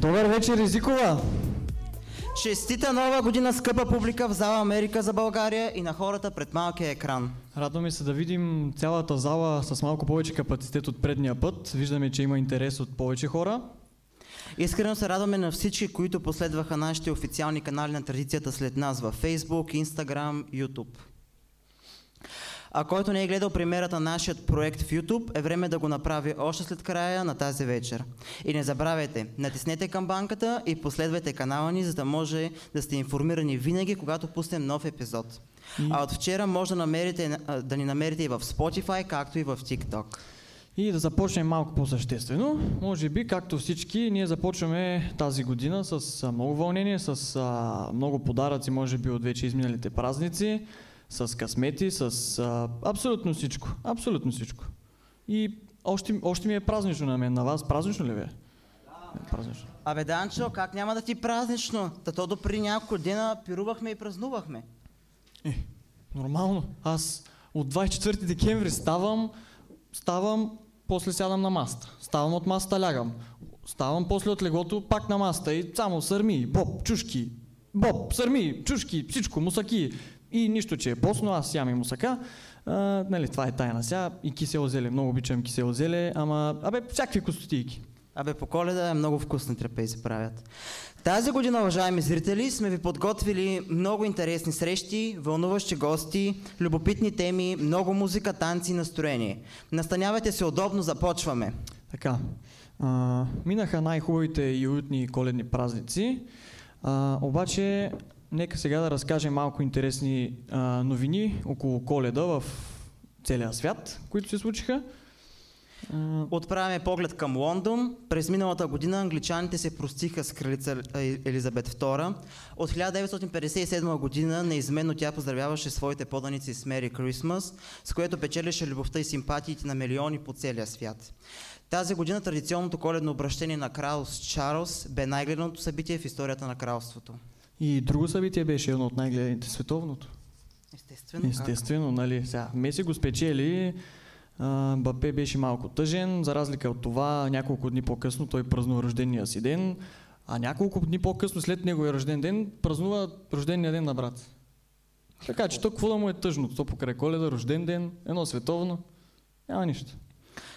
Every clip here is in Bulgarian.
Добър вечер, Езикова! Честита нова година, скъпа публика в зала Америка за България и на хората пред малкия екран. Радваме се да видим цялата зала с малко повече капацитет от предния път. Виждаме, че има интерес от повече хора. Искрено се радваме на всички, които последваха нашите официални канали на традицията след нас във Facebook, Instagram, YouTube. А който не е гледал премиерата на нашия проект в YouTube, е време да го направи още след края на тази вечер. И не забравяйте, натиснете камбанката и последвайте канала ни, за да може да сте информирани винаги, когато пуснем нов епизод. А от вчера може да, намерите, да ни намерите и в Spotify, както и в TikTok. И да започнем малко по-съществено. Може би, както всички, ние започваме тази година с много вълнение, с много подаръци, може би от вече изминалите празници, с късмети, с а, абсолютно всичко. Абсолютно всичко. И още, още ми е празнично на мен. На вас празнично ли ви е? Да. Празнично. Абе, Данчо, как няма да ти празнично? Та то до при няколко дена пирувахме и празнувахме. Е, нормално. Аз от 24 декември ставам, ставам, после сядам на маста. Ставам от маста, лягам. Ставам после от леглото, пак на маста и само сърми, боб, чушки, боб, сърми, чушки, всичко, мусаки. И нищо, че е постно, аз ям и мусака. А, нали, това е тайна сега. И кисело зеле, много обичам кисело зеле, ама, абе, всякакви костотийки. Абе, по коледа е много вкусни трапези правят. Тази година, уважаеми зрители, сме ви подготвили много интересни срещи, вълнуващи гости, любопитни теми, много музика, танци и настроение. Настанявайте се удобно, започваме. Така, а, минаха най-хубавите и уютни коледни празници, а, обаче нека сега да разкажем малко интересни а, новини около коледа в целия свят, които се случиха. Отправяме поглед към Лондон. През миналата година англичаните се простиха с кралица Елизабет II. От 1957 година неизменно тя поздравяваше своите поданици с Мери Крисмас, с което печелеше любовта и симпатиите на милиони по целия свят. Тази година традиционното коледно обращение на крал Чарлз бе най-гледаното събитие в историята на кралството. И друго събитие беше едно от най-гледаните световното. Естествено. как? Естествено, нали? Сега, Меси го спечели, Бапе беше малко тъжен, за разлика от това, няколко дни по-късно той празнува рождения си ден, а няколко дни по-късно след неговия рожден ден празнува рождения ден на брат. Така че то какво да му е тъжно? То покрай коледа, рожден ден, едно световно, няма нищо.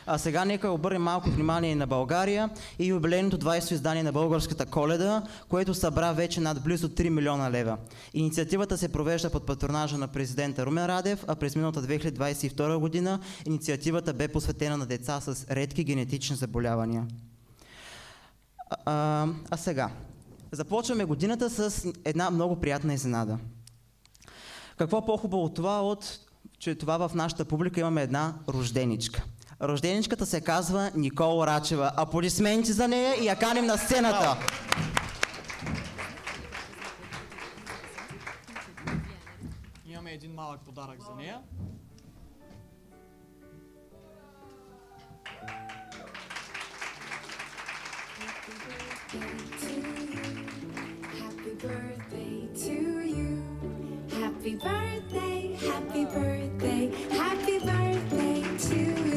А сега нека обърнем малко внимание и на България и юбилейното 20-то издание на българската коледа, което събра вече над близо 3 милиона лева. Инициативата се провежда под патронажа на президента Румен Радев, а през миналата 2022 година инициативата бе посветена на деца с редки генетични заболявания. А, а, а сега, започваме годината с една много приятна изненада. Какво по-хубаво от това, от, че това в нашата публика имаме една рожденичка. Рожденичката се казва Никола Рачева. Аплодисменти за нея и я каним на сцената. Имаме един малък подарък за нея. Happy birthday to you. Happy birthday, happy birthday, happy birthday to you.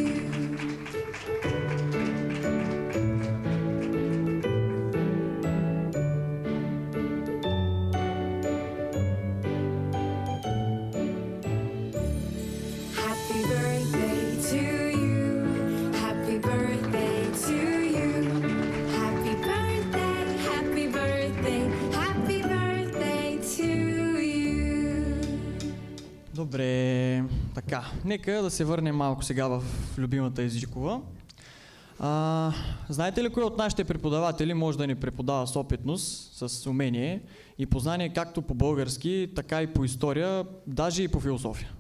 Добре, така. Нека да се върнем малко сега в любимата езикова. А, знаете ли кой от нашите преподаватели може да ни преподава с опитност, с умение и познание както по български, така и по история, даже и по философия?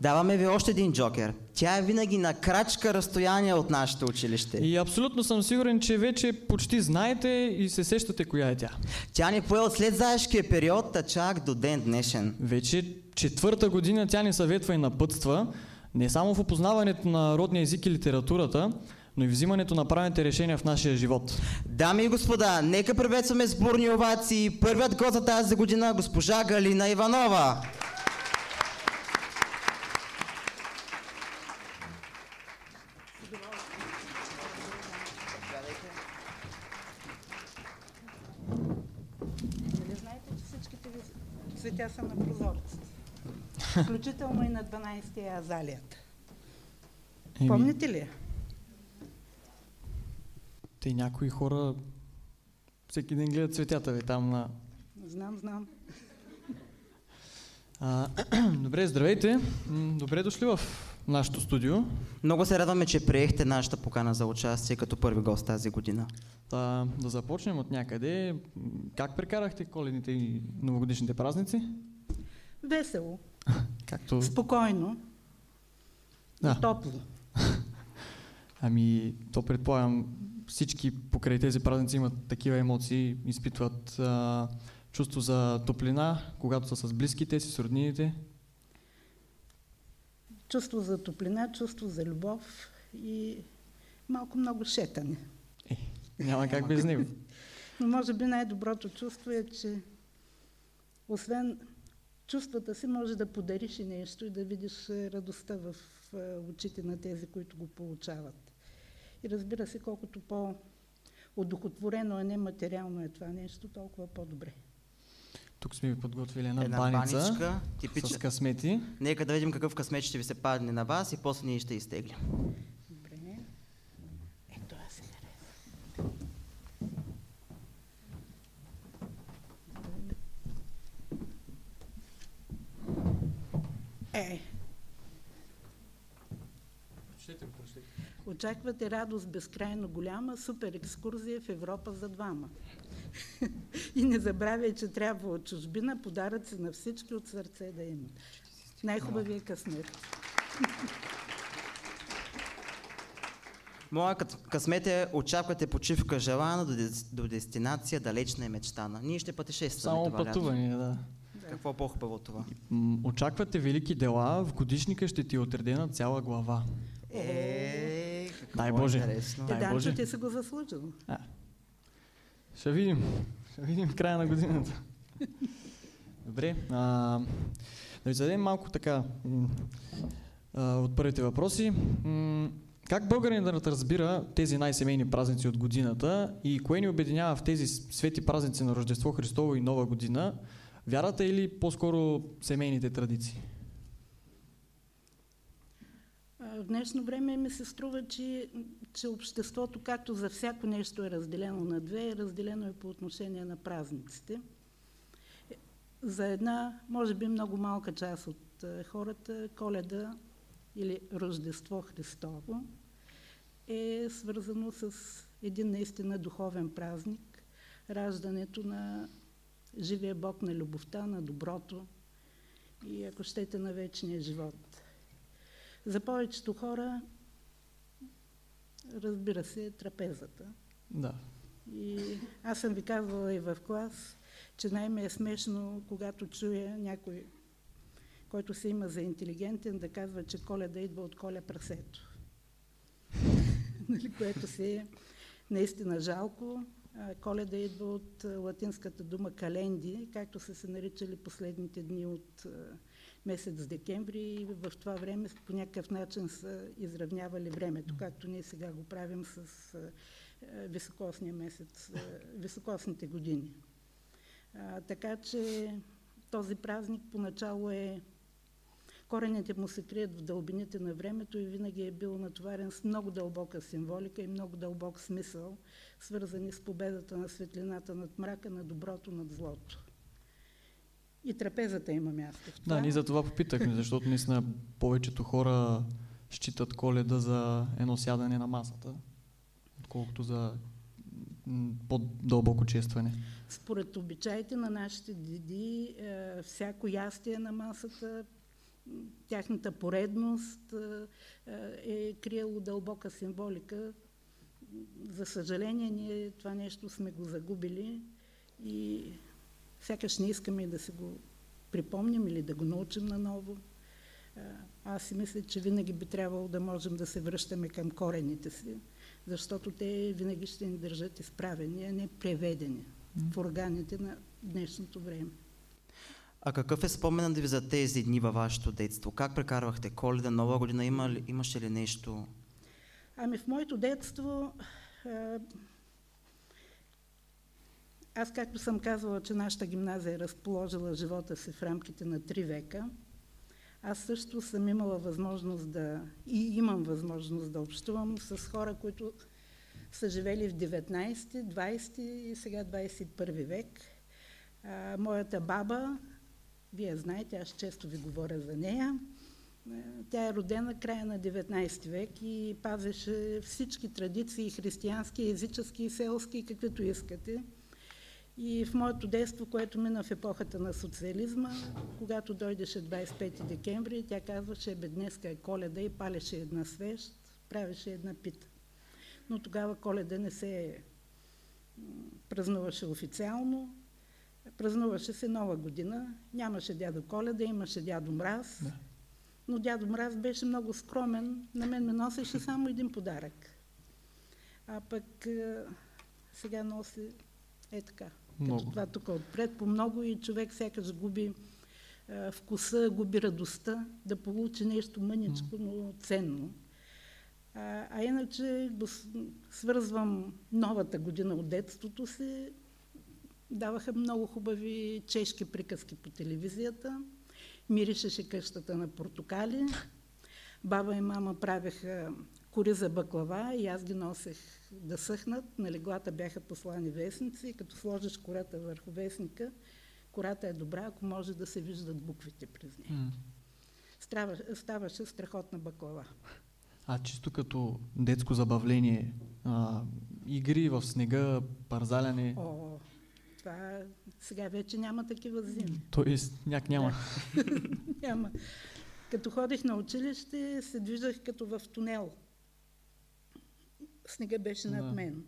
Даваме ви още един джокер. Тя е винаги на крачка разстояние от нашето училище. И абсолютно съм сигурен, че вече почти знаете и се сещате коя е тя. Тя ни пое от след заешкия период, та чак до ден днешен. Вече четвърта година тя ни съветва и напътства, не само в опознаването на родния език и литературата, но и взимането на правилните решения в нашия живот. Дами и господа, нека приветстваме с бурни овации първият гост за тази година, госпожа Галина Иванова. Цветя са на прозорца. Включително и на 12-я азалията. Еми, Помните ли? Те някои хора всеки ден гледат цветята ви там на... Знам, знам. А, добре, здравейте. Добре дошли в нашото студио. Много се радваме, че приехте нашата покана за участие като първи гост тази година. Да, да започнем от някъде. Как прекарахте коледните и новогодишните празници? Весело, Както... спокойно, Да. топло. Ами, то предполагам, всички покрай тези празници имат такива емоции, изпитват а, чувство за топлина, когато са с близките си, с роднините. Чувство за топлина, чувство за любов и малко много шетане. Няма как без него. Но може би най-доброто чувство е, че освен чувствата си, може да подариш и нещо и да видиш е, радостта в е, очите на тези, които го получават. И разбира се, колкото по-удохотворено, а не материално е това нещо, толкова по-добре. Тук сме ви подготвили една, Една баница баничка, с типична. късмети. Нека да видим какъв късмет ще ви се падне на вас и после ние ще изтеглим. Добре. Е, това се хареса. Е, очаквате радост безкрайно голяма, супер екскурзия в Европа за двама. И не забравяй, че трябва от чужбина подаръци на всички от сърце да имат. Най-хубавия късмет. Моя късмет е очаквате почивка желана до, дес- до дестинация далечна и мечтана. Ние ще пътешестваме Само това лято. пътуване, да. Какво по-хубаво от това? Очаквате велики дела, в годишника ще ти е отредена цяла глава. Е, Дай Боже. интересно. Дай Е, Боже. Данчо, ти си го заслужил. Ще видим. Ще видим в края на годината. Добре. А, да ви зададем малко така а, от първите въпроси. М, как българинът разбира тези най-семейни празници от годината и кое ни обединява в тези свети празници на Рождество Христово и Нова година? Вярата или по-скоро семейните традиции? А, В днешно време ми се струва, че, че обществото, както за всяко нещо е разделено на две, е разделено и по отношение на празниците. Е, За една, може би много малка част от а, хората, коледа или Рождество Христово е свързано с един наистина духовен празник, раждането на живия Бог на любовта, на доброто и ако щете на вечния живот. За повечето хора, разбира се, е трапезата. Да. И аз съм ви казвала и в клас, че най-ме е смешно, когато чуя някой, който се има за интелигентен, да казва, че коледа идва от коля прасето. нали, което си е наистина жалко. Коледа идва от латинската дума календи, както са се наричали последните дни от месец декември и в това време по някакъв начин са изравнявали времето, както ние сега го правим с високосния месец, високосните години. А, така че този празник поначало е Корените му се крият в дълбините на времето и винаги е бил натоварен с много дълбока символика и много дълбок смисъл, свързани с победата на светлината над мрака, на доброто над злото. И трапезата има място в това. Да, ние за това попитахме, защото наистина повечето хора считат коледа за едно сядане на масата, отколкото за по-дълбоко честване. Според обичаите на нашите деди, е, всяко ястие на масата, тяхната поредност е, е криело дълбока символика. За съжаление, ние това нещо сме го загубили и сякаш не искаме да си го припомним или да го научим наново. Аз си мисля, че винаги би трябвало да можем да се връщаме към корените си, защото те винаги ще ни държат изправени, а не преведени в органите на днешното време. А какъв е споменът ви за тези дни във вашето детство? Как прекарвахте коледа, нова година? Има ли, имаше ли нещо? Ами в моето детство аз както съм казвала, че нашата гимназия е разположила живота си в рамките на три века, аз също съм имала възможност да и имам възможност да общувам с хора, които са живели в 19, 20 и сега 21 век. А, моята баба, вие знаете, аз често ви говоря за нея, тя е родена края на 19 век и пазеше всички традиции, християнски, езически и селски, каквито искате. И в моето детство, което мина в епохата на социализма, когато дойдеше 25 декември, тя казваше, бе днеска е коледа и палеше една свещ, правеше една пита. Но тогава коледа не се празнуваше официално, празнуваше се нова година, нямаше дядо Коледа, имаше дядо Мраз, Да. но дядо Мраз беше много скромен, на мен ме носеше само един подарък. А пък сега носи е така. Много. Като това тук отпред по много и човек сякаш губи е, вкуса, губи радостта да получи нещо мъничко, но ценно. А, а иначе го свързвам новата година от детството си. Даваха много хубави чешки приказки по телевизията. Миришеше къщата на портокали. Баба и мама правеха кори за баклава и аз ги носех да съхнат. На леглата бяха послани вестници. Като сложиш кората върху вестника, кората е добра, ако може да се виждат буквите през нея. М. Става, ставаше страхотна баклава. А чисто като детско забавление, а, игри в снега, парзаляне, О, това сега вече няма такива зими. Тоест, няк няма. Няма. Като ходих на училище, се движах като в тунел. Снега беше над мен.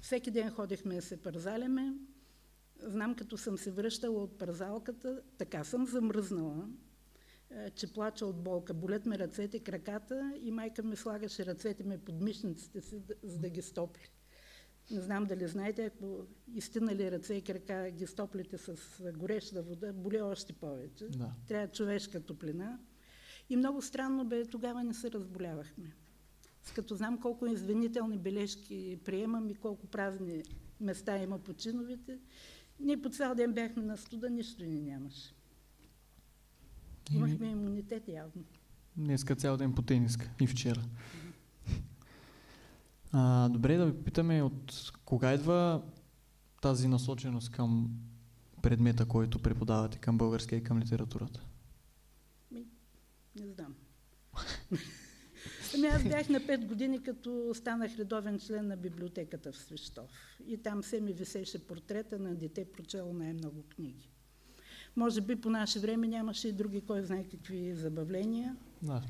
Всеки ден ходихме да се парзаляме. Знам, като съм се връщала от парзалката, така съм замръзнала, е, че плача от болка. Болят ме ръцете, краката и майка ми слагаше ръцете ми под мишниците си, за да ги стопли. Не знам дали знаете, ако изтинали ръце и крака ги стоплите с гореща вода, боли още повече. Да. Трябва човешка топлина. И много странно бе, тогава не се разболявахме. Като знам колко извинителни бележки приемам и колко празни места има по чиновете, ние по цял ден бяхме на студа, нищо ни нямаше. Имахме имунитет явно. Днеска цял ден по тениска и вчера. А, добре да ви питаме от кога идва тази насоченост към предмета, който преподавате към българския и към литературата? Не знам. Ами аз бях на 5 години, като станах редовен член на библиотеката в Свищов. И там се ми висеше портрета на дете, прочело най-много книги. Може би по наше време нямаше и други, кой знае какви забавления. Да.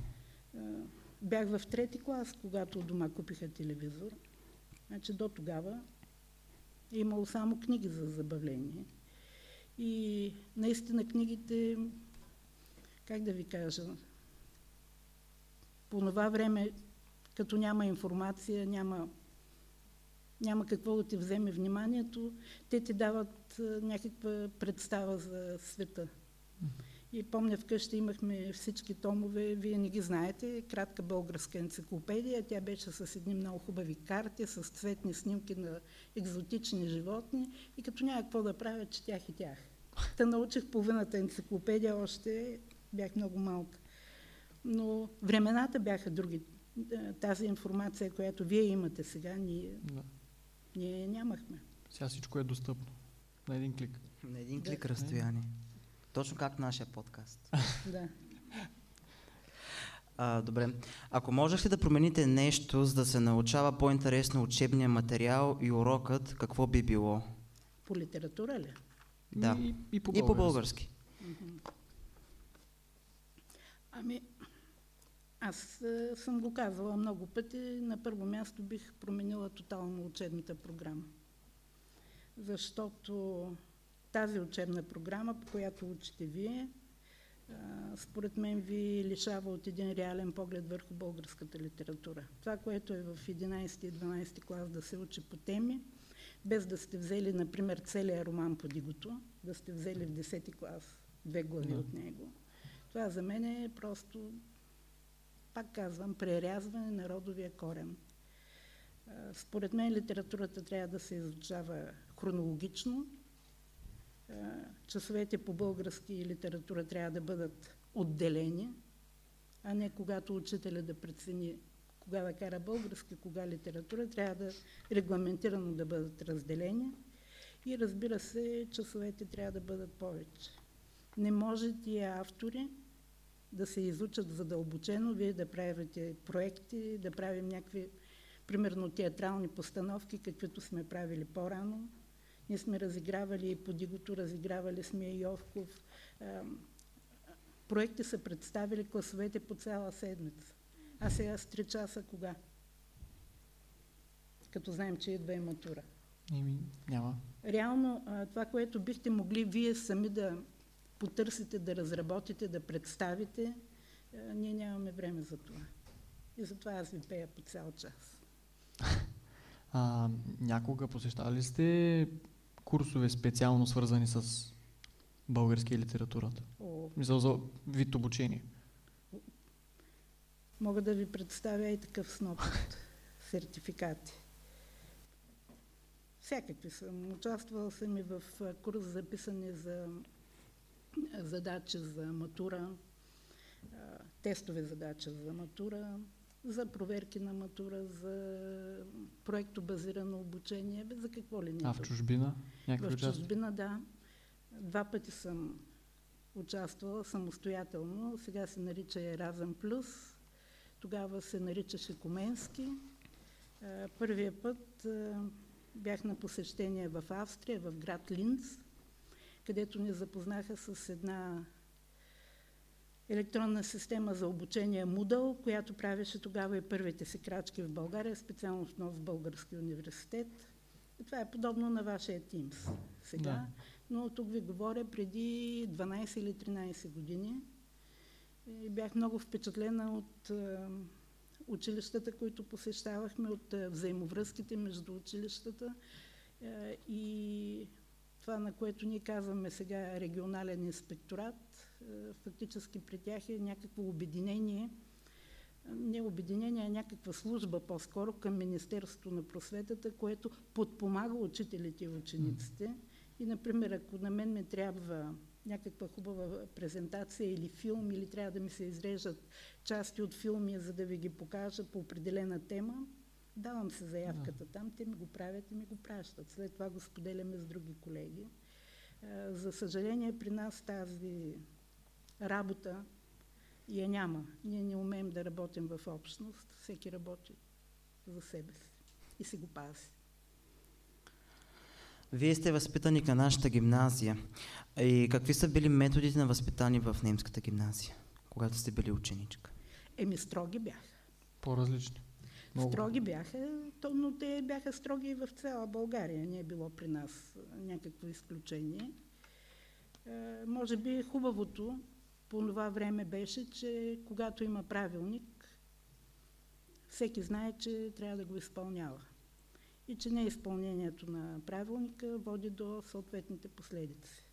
Бях в трети клас, когато дома купиха телевизор. Значи до тогава е имало само книги за забавление. И наистина книгите, как да ви кажа, по това време, като няма информация, няма, няма какво да ти вземе вниманието, те ти дават някаква представа за света. И помня вкъщи имахме всички томове, вие не ги знаете, кратка българска енциклопедия. Тя беше с едни много хубави карти, с цветни снимки на екзотични животни и като няма какво да правя, четях и тях. Та научих половината енциклопедия, още бях много малка. Но времената бяха други. Е, Тази информация, която вие имате сега, ние, да. ние нямахме. Сега всичко е достъпно. На един клик. На един Да. клик разстояние. Точно как нашия подкаст. Да. А, добре. Ако можехте да промените нещо, за да се научава по-интересно учебния материал и урокът, какво би било? По литература ли? Да. И, и по И по български. български. Ами, аз е, съм го казвала много пъти. На първо място бих променила тотално учебната програма. Защото тази учебна програма, по която учите вие, а, според мен ви лишава от един реален поглед върху българската литература. Това, което е в 11 и 12 клас да се учи по теми, без да сте взели, например, целият роман по Дигото, да сте взели в 10 клас две глави Да. от него. Това за мен е просто, пак казвам, прерязване на родовия корен. Според мен литературата трябва да се изучава хронологично. Часовете по български литература трябва да бъдат отделени, а не когато учителя да прецени кога да кара български, кога литература, трябва да регламентирано да бъдат разделени. И разбира се, часовете трябва да бъдат повече. Не може тия автори да се изучат задълбочено, вие да правите проекти, да правим някакви, примерно, театрални постановки, каквито сме правили по-рано. Ние сме разигравали и Подигото, разигравали сме и Йовков. Проекти са представили класовете по цяла седмица. А сега с 3 часа кога? Като знаем, че идва и матура. Еми, няма. Реално това, което бихте могли вие сами да потърсите, да разработите, да представите, а, ние нямаме време за това. И затова аз ви пея по цял час. А, някога посещавали сте курсове специално свързани с български и литературата? О, Мисля за вид обучение. мога да ви представя и такъв сноп от сертификати. Всякакви съм. Участвала съм и в курс за писане за задачи за матура, тестове задачи за матура, за проверки на матура, за проекто базирано обучение, бе, за какво ли не. А в чужбина? Някакви В чужбина, да. Два пъти съм участвала самостоятелно. Сега се нарича Еразъм Плюс. Тогава се наричаше Коменски. Първия път бях на посещение в Австрия, в град Линц, където ни запознаха с една електронна система за обучение Moodle, която правеше тогава и първите си крачки в България, специално в Нов Български университет. И това е подобно на вашия Teams сега. Да. Но тук ви говоря преди 12 или 13 години. И бях много впечатлена от е, училищата, които посещавахме, от е, взаимовръзките между училищата е, и това, на което ние казваме сега регионален инспекторат, е, фактически при тях е някакво обединение, не обединение, а някаква служба по-скоро към Министерството на просветата, което подпомага учителите и учениците. И, например, ако на мен ми трябва някаква хубава презентация или филм, или трябва да ми се изрежат части от филми, за да ви ги покажа по определена тема, давам се заявката там, те ми го правят и ми го пращат. След това го споделяме с други колеги. А, За съжаление, при нас тази работа я няма. Ние не умеем да работим в общност. Всеки работи за себе си и си го пази. Вие сте възпитаник на нашата гимназия. И какви са били методите на възпитание в немската гимназия, когато сте били ученичка? Еми, строги бяха. По-различни. Много. Строги бяха, но те бяха строги и в цяла България. Не е било при нас някакво изключение. Е, може би хубавото по това време беше, че когато има правилник, всеки знае, че трябва да го изпълнява. И че неизпълнението на правилника води до съответните последици.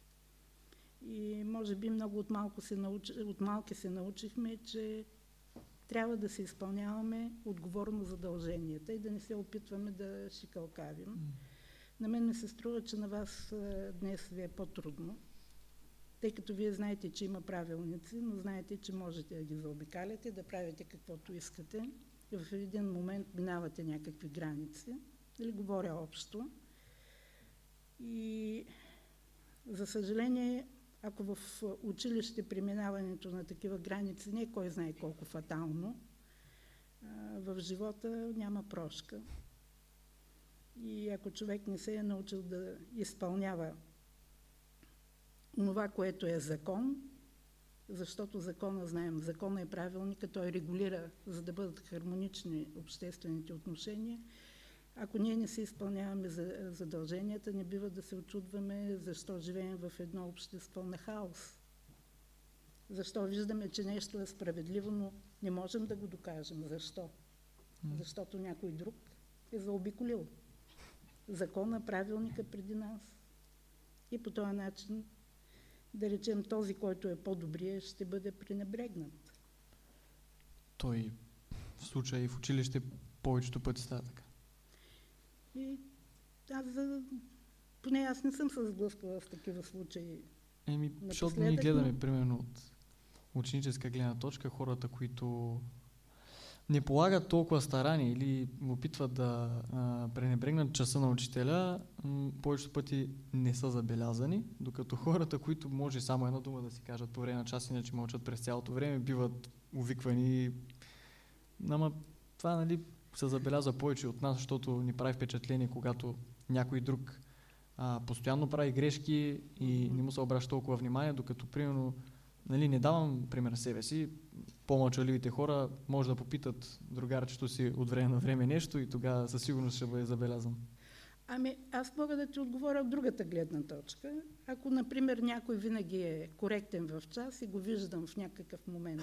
И може би много от, малко се науч... от малки се научихме, че трябва да се изпълняваме отговорно задълженията и да не се опитваме да шикалкавим. М. На мен ми се струва, че на вас а, днес ви е по-трудно, тъй като вие знаете, че има правилници, но знаете, че можете да ги заобикаляте, да правите каквото искате. И в един момент минавате някакви граници, или говоря общо. И за съжаление, ако в училище преминаването на такива граници не е кой знае колко фатално, в живота няма прошка. И ако човек не се е научил да изпълнява това, което е закон, защото закона, знаем, закона е правилника, той регулира, за да бъдат хармонични обществените отношения. Ако ние не се изпълняваме за- задълженията, не бива да се очудваме защо живеем в едно общество на хаос. Защо виждаме, че нещо е справедливо, но не можем да го докажем. Защо? Защото някой друг е заобиколил закона, правилника преди нас. И по този начин, да речем, този, който е по-добрия, ще бъде пренебрегнат. Той в случая и в училище повечето пъти става така. И аз за Поне аз не съм се сблъсквала с такива случаи. Еми, защото ние гледаме, но- примерно, от ученическа гледна точка, хората, които не полагат толкова старание или опитват да а, пренебрегнат часа на учителя, повечето пъти не са забелязани, докато хората, които може само една дума да си кажат по време на час, иначе мълчат през цялото време, биват увиквани. Ама това, нали, се забелязва повече от нас, защото ни прави впечатление, когато някой друг а, постоянно прави грешки и не му се обръща толкова внимание, докато примерно, нали, не давам пример себе си, по-мълчаливите хора може да попитат другарчето си от време на време нещо и тогава със сигурност ще бъде забелязан. Ами, аз мога да ти отговоря от другата гледна точка. Ако, например, някой винаги е коректен в час и го виждам в някакъв момент,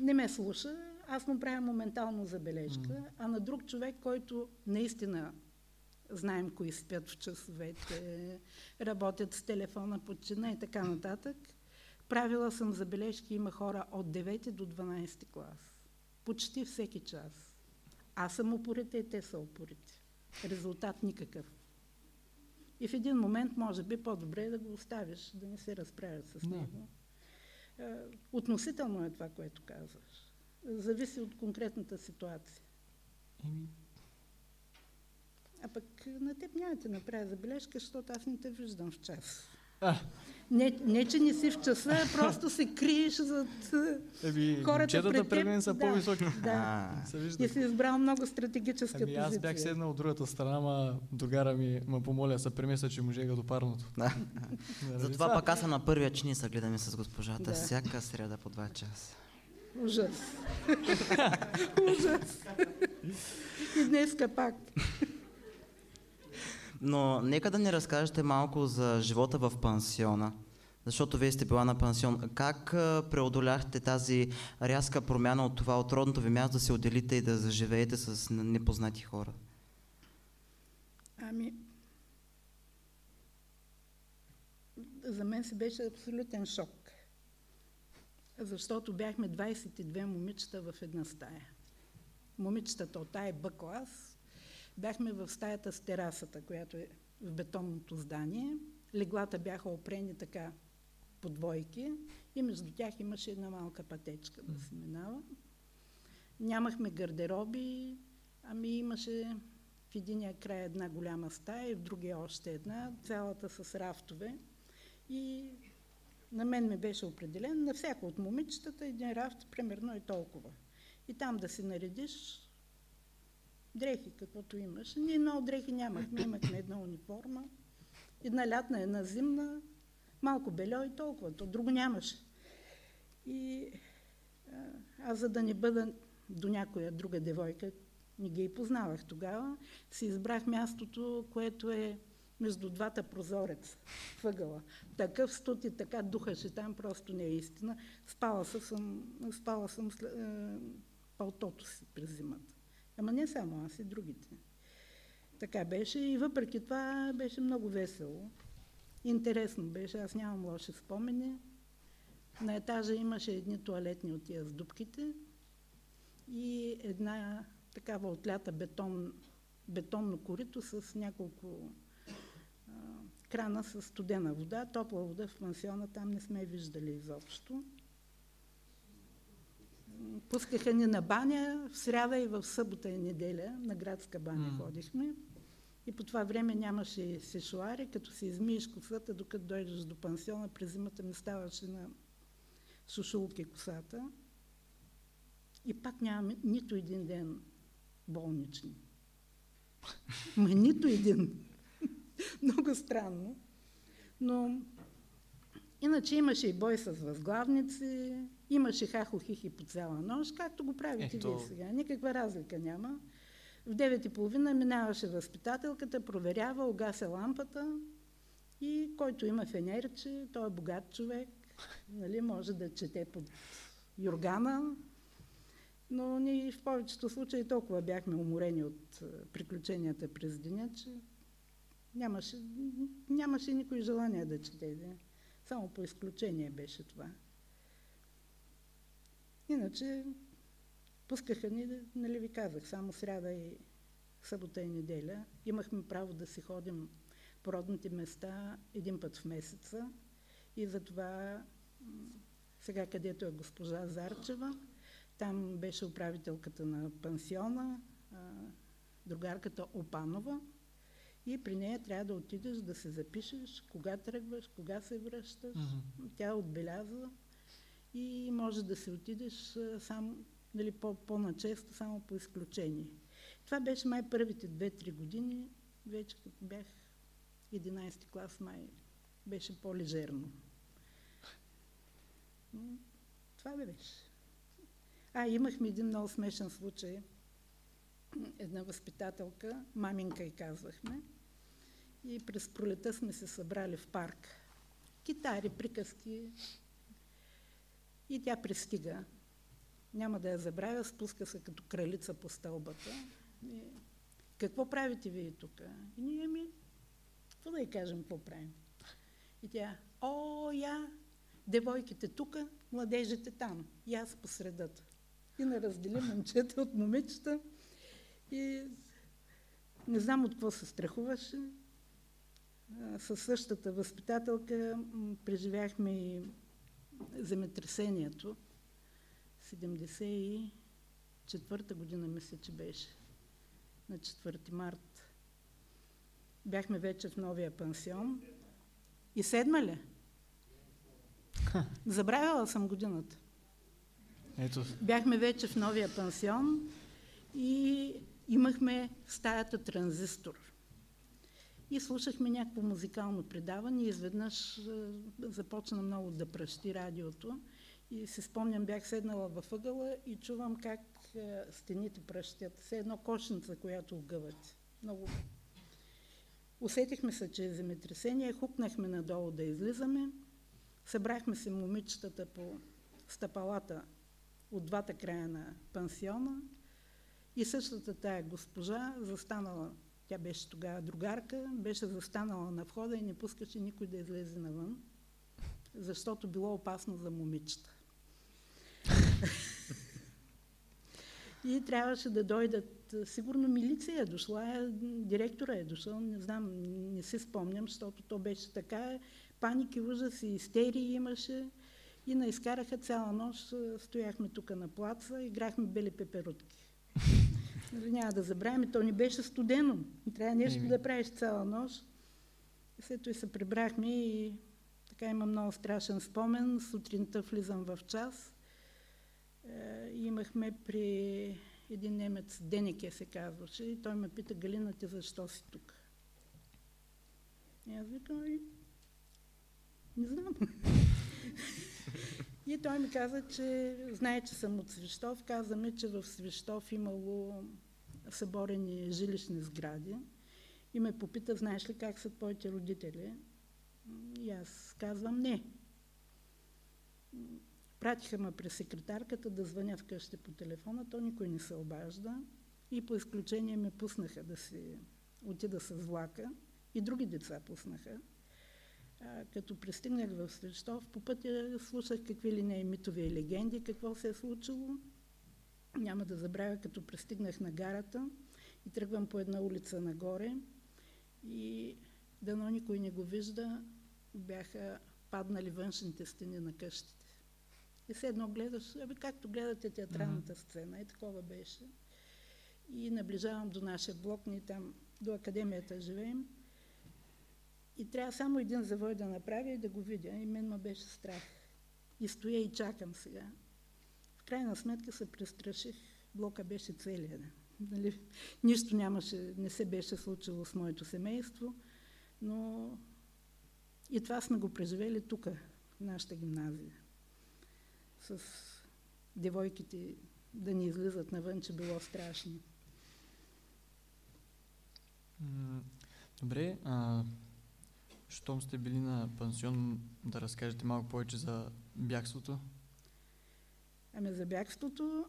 не ме слуша, аз му правя моментално забележка, а на друг човек, който наистина знаем кои спят в часовете, работят с телефона под чина и така нататък, правила съм забележки, има хора от 9 до 12 клас. Почти всеки час. Аз съм упорита и те са упорити. Резултат никакъв. И в един момент, може би, по-добре е да го оставиш, да не се разправят с него. Е, Относително е това, което казваш. Зависи от конкретната ситуация. Еми, А пък на теб няма да направя забележка, защото аз не те виждам в час. А. Не, не, че не си в часа, а просто се криеш зад е, еми хората пред пред теб. мен са Да, по-високи. Да. А, Се вижда. И си избрал много стратегическа Ами аз позиция. бях седнал от другата страна, ма другара ми ме помоля да се премеса, че му жега до парното. Да. Заради Затова това. пък аз съм на първия чин и се гледаме с госпожата Да. всяка среда по 2 часа. Ужас. Ужас. И днеска пак. Но нека да ни разкажете малко за живота в пансиона. Защото вие сте била на пансион. Как преодоляхте тази рязка промяна от това от родното ви място да се отделите и да заживеете с непознати хора? Ами, за мен си беше абсолютен шок. Защото бяхме 22 момичета в една стая. Момичетата от тая Б клас. Бяхме в стаята с терасата, която е в бетонното здание. Леглата бяха опрени така по двойки и между тях имаше една малка пътечка да се минава. Нямахме гардероби, ами имаше в единия край една голяма стая и в другия още една, цялата с рафтове. И на мен ми беше определен на всяко от момичетата един рафт, примерно и толкова. И там да си наредиш дрехи, каквото имаш. Ние много дрехи нямахме, имахме една униформа, една лятна, една зимна, малко бельо и толкова, то друго нямаше. И аз, за да не бъда до някоя друга девойка, не ги и познавах тогава, си избрах мястото, което е между двата прозореца въгъла. Такъв студ и така духаше там, просто не е истина. Спала съм, спала съм е, палтото си през зимата. Ама не само аз и другите. Така беше и въпреки това беше много весело. Интересно беше, аз нямам лоши спомени. На етажа имаше едни туалетни от тия с дубките и една такава отлята бетон, бетонно корито с няколко крана с студена вода, топла вода в пансиона, там не сме виждали изобщо. Пускаха ни на баня в сряда и в събота и неделя, на градска баня М. ходихме. И по това време нямаше сешуари, като си измиеш косата, докато дойдеш до пансиона, през зимата ми ставаше на сушулки косата. И пак нямаме нито един ден болнични. Ма нито един. Много странно. Но иначе имаше и бой с възглавници, имаше хахо-хихи по цяла нощ, както го правите Ето. вие сега. Никаква разлика няма. В 9.30 минаваше възпитателката, проверява, огася лампата и който има фенерче, той е богат човек, нали, може да чете под юргана, но ние в повечето случаи толкова бяхме уморени от приключенията през деня, че нямаше, нямаше никой желание да чете. Само по изключение беше това. Иначе пускаха ни, нали ви казах, само сряда и събота и неделя. Имахме право да си ходим по родните места един път в месеца и затова сега където е госпожа Зарчева, там беше управителката на пансиона, другарката Опанова и при нея трябва да отидеш да се запишеш, кога тръгваш, кога се връщаш. Мгм. Тя отбелязва и може да се отидеш а, сам, нали, по, по-начесто, само по изключение. Това беше май първите 2-3 години, вече като бях 11 клас, май беше по-лежерно. Това бе беше. А, имахме един много смешен случай. Една възпитателка, маминка и казвахме, и през пролета сме се събрали в парк. Китари, приказки. И тя пристига. Няма да я забравя, спуска се като кралица по стълбата. И, какво правите вие тук? И ние ми, какво да й кажем, какво правим? И тя, о, я, девойките тук, младежите там. И аз по средата. И не раздели момчета от момичета. И не знам от какво се страхуваше. Със същата възпитателка преживяхме и земетресението. 74-та година, мисля, че беше. На 4 март. Бяхме вече в новия пансион. И седма ли? Забравяла съм годината. Ето, Бяхме вече в новия пансион и имахме стаята транзистор. И слушахме някакво музикално предаване и изведнъж е, започна много да пръщи радиото. И се спомням, бях седнала във ъгъла и чувам как е, стените пръщят. Все едно кошница, която огъват. Много. Усетихме се, че е земетресение, хукнахме надолу да излизаме. Събрахме се момичетата по стъпалата от двата края на пансиона и същата тая госпожа застанала, тя беше тогава другарка, беше застанала на входа и не пускаше никой да излезе навън, защото било опасно за момичета. И трябваше да дойдат, сигурно милиция е дошла, е, директора е дошъл, не знам, не си спомням, защото то беше така, паники, ужас и истерии имаше. И наизкараха цяла нощ, стояхме тук на плаца, играхме бели пеперутки. Нали, Няма да забравяме, то ни беше студено. Трябва нещо Еми. да правиш цяла нощ. И след това се прибрахме и така има много страшен спомен. Сутринта влизам в час. Е, имахме при един немец, Денеке се казваше, и той ме пита, Галина, ти защо си тук? И аз викам, «Ами, не знам. И той ми каза, че знае, че съм от Свищов. Каза ми, че в Свищов имало съборени жилищни сгради. И ме попита, знаеш ли как са твоите родители? И аз казвам, не. Пратиха ме през секретарката да звъня вкъщи по телефона, то никой не се обажда. И по изключение ме пуснаха да си отида с влака. И други деца пуснаха. Като пристигнах в Свищов, по пътя слушах какви ли не митови и легенди, какво се е случило. Няма да забравя, като пристигнах на гарата и тръгвам по една улица нагоре и дано никой не го вижда, бяха паднали външните стени на къщите. И все едно гледаш, абе, както гледате театралната сцена, и такова беше. И наближавам до нашия блок, ние там до академията живеем. И трябва само един завой да направя и да го видя. И мен ме беше страх. И стоя и чакам сега. В крайна сметка се престраших. Блока беше целият. Нали? Нищо нямаше, не се беше случило с моето семейство, но и това сме го преживели тук, в нашата гимназия. С девойките да ни излизат навън, че било страшно. добре, а, щом сте били на пансион, да разкажете малко повече за бягството. Ами за бягството,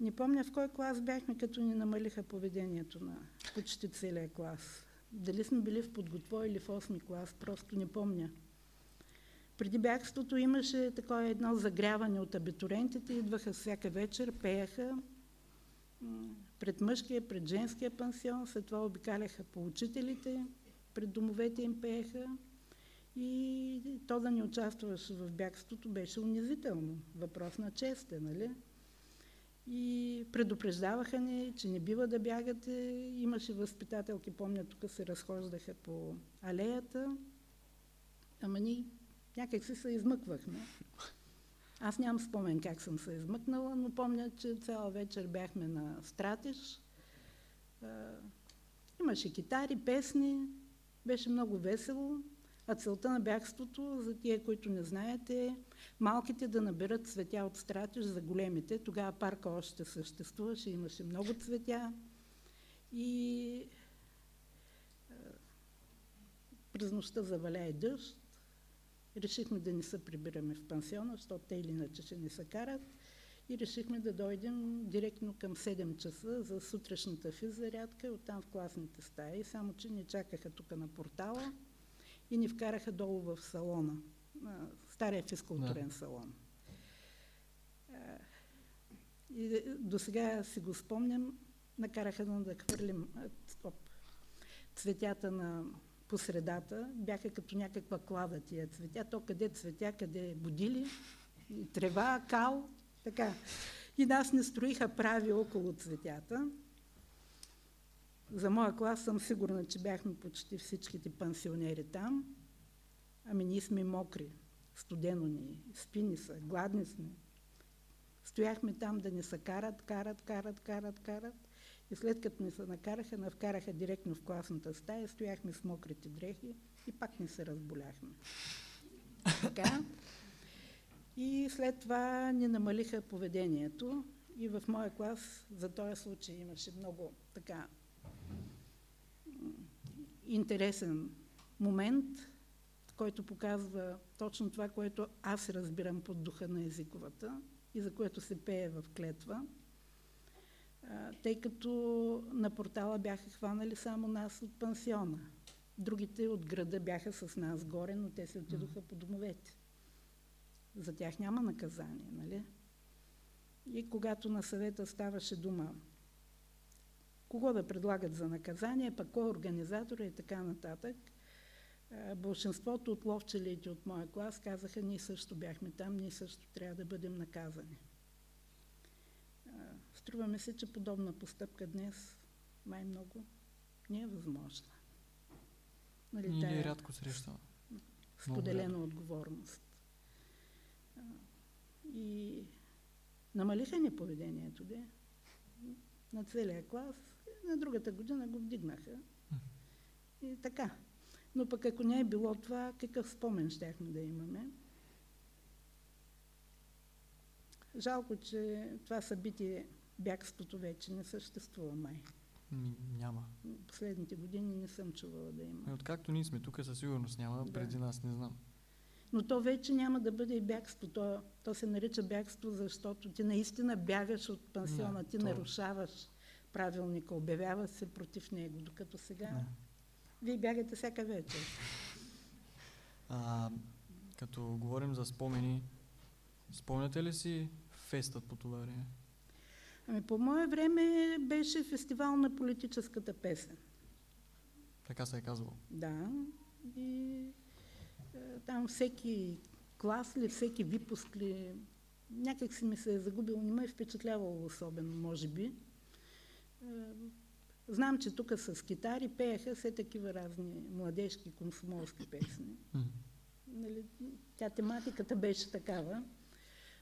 не помня в кой клас бяхме, като ни намалиха поведението на почти целия клас. Дали сме били в подготво или в 8 клас, просто не помня. Преди бягството имаше такова едно загряване от абитурентите, идваха всяка вечер, пееха. Пред мъжкия, пред женския пансион, след това обикаляха по учителите, пред домовете им пееха и то да не участваш в бягството беше унизително. Въпрос на чест е, нали? И предупреждаваха ни, че не бива да бягате. Имаше възпитателки, помня, тук се разхождаха по алеята. Ама ние някак си се измъквахме. Аз нямам спомен как съм се измъкнала, но помня, че цяла вечер бяхме на Стратеж. Имаше китари, песни, беше много весело. А целта на бягството, за тия, които не знаете, е малките да наберат цветя от Стратеж за големите. Тогава парка още съществуваше, имаше много цветя. И през нощта заваля и дъжд. Решихме да не се прибираме в пансиона, защото те или иначе ще ни се карат. И решихме да дойдем директно към 7 часа за сутрешната физзарядка, оттам в класните стаи, само че ни чакаха тук на портала и ни вкараха долу в салона, стария физкултурен Да. салон. И до сега си го спомням, накараха да, хвърлим оп, цветята на по средата, бяха като някаква клада тия цветя, то къде цветя, къде будили, трева, кал, така. И нас не строиха прави около цветята. За моя клас съм сигурна, че бяхме почти всичките пансионери там. Ами ние сме мокри, студено ни, спини са, гладни сме. Стояхме там да ни се карат, карат, карат, карат, карат. И след като ни се накараха, навкараха директно в класната стая, стояхме с мокрите дрехи и пак не се разболяхме. Така. И след това ни намалиха поведението и в моя клас за този случай имаше много така интересен момент, който показва точно това, което аз разбирам под духа на езиковата и за което се пее в клетва. Тъй като на портала бяха хванали само нас от пансиона. Другите от града бяха с нас горе, но те се отидоха по домовете. За тях няма наказание, нали? И когато на съвета ставаше дума кого да предлагат за наказание, пък кой е организатора и така нататък, Большинството от ловчелите от моя клас казаха, ние също бяхме там, ние също трябва да бъдем наказани. Струва ми се, че подобна постъпка днес май много не е възможна. Нали, Ние тая ние рядко срещаме. споделена отговорност. И намалиха ни поведението, де, на целия клас. На другата година го вдигнаха. И така. Но пък ако не е било това, какъв спомен щяхме да имаме? Жалко, че това събитие, бягството вече не съществува май. М, Няма. Последните години не съм чувала да И има. откакто ние сме тук, със сигурност няма. Да. Преди нас не знам. Но то вече няма да бъде и бягство. То, то се нарича бягство, защото ти наистина бягаш от пансиона, Да, ти то- нарушаваш правилника, обявяваш се против него, докато сега Да. вие бягате всяка вечер. А, като говорим за спомени, спомняте ли си фестът по това време? Ами по мое време беше фестивал на политическата песен. Така се е казвало. Да. И е, там всеки клас ли, всеки випуск ли, някак си ми се е загубил, не ме е впечатлявало особено, може би. Е, Знам, че тук с китари пееха все такива разни младежки комсомолски песни. Нали, тя тематиката беше такава.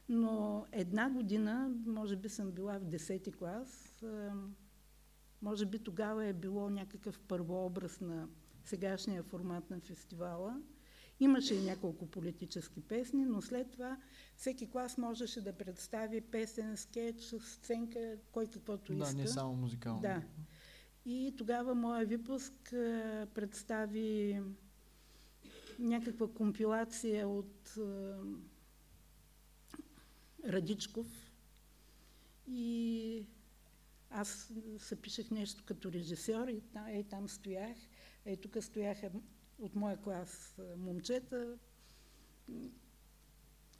Но една година, може би съм била в 10-ти клас, може би тогава е било някакъв първообраз на сегашния формат на фестивала. Имаше и няколко политически песни, но след това всеки клас можеше да представи песен, скетч, сценка, кой каквото Да, иска. не само музикално. Да. И тогава моя випуск а, представи някаква компилация от а, Радичков. И аз се пишех нещо като режисьор и там, ей, там стоях, ей тук стояха от моя клас момчета,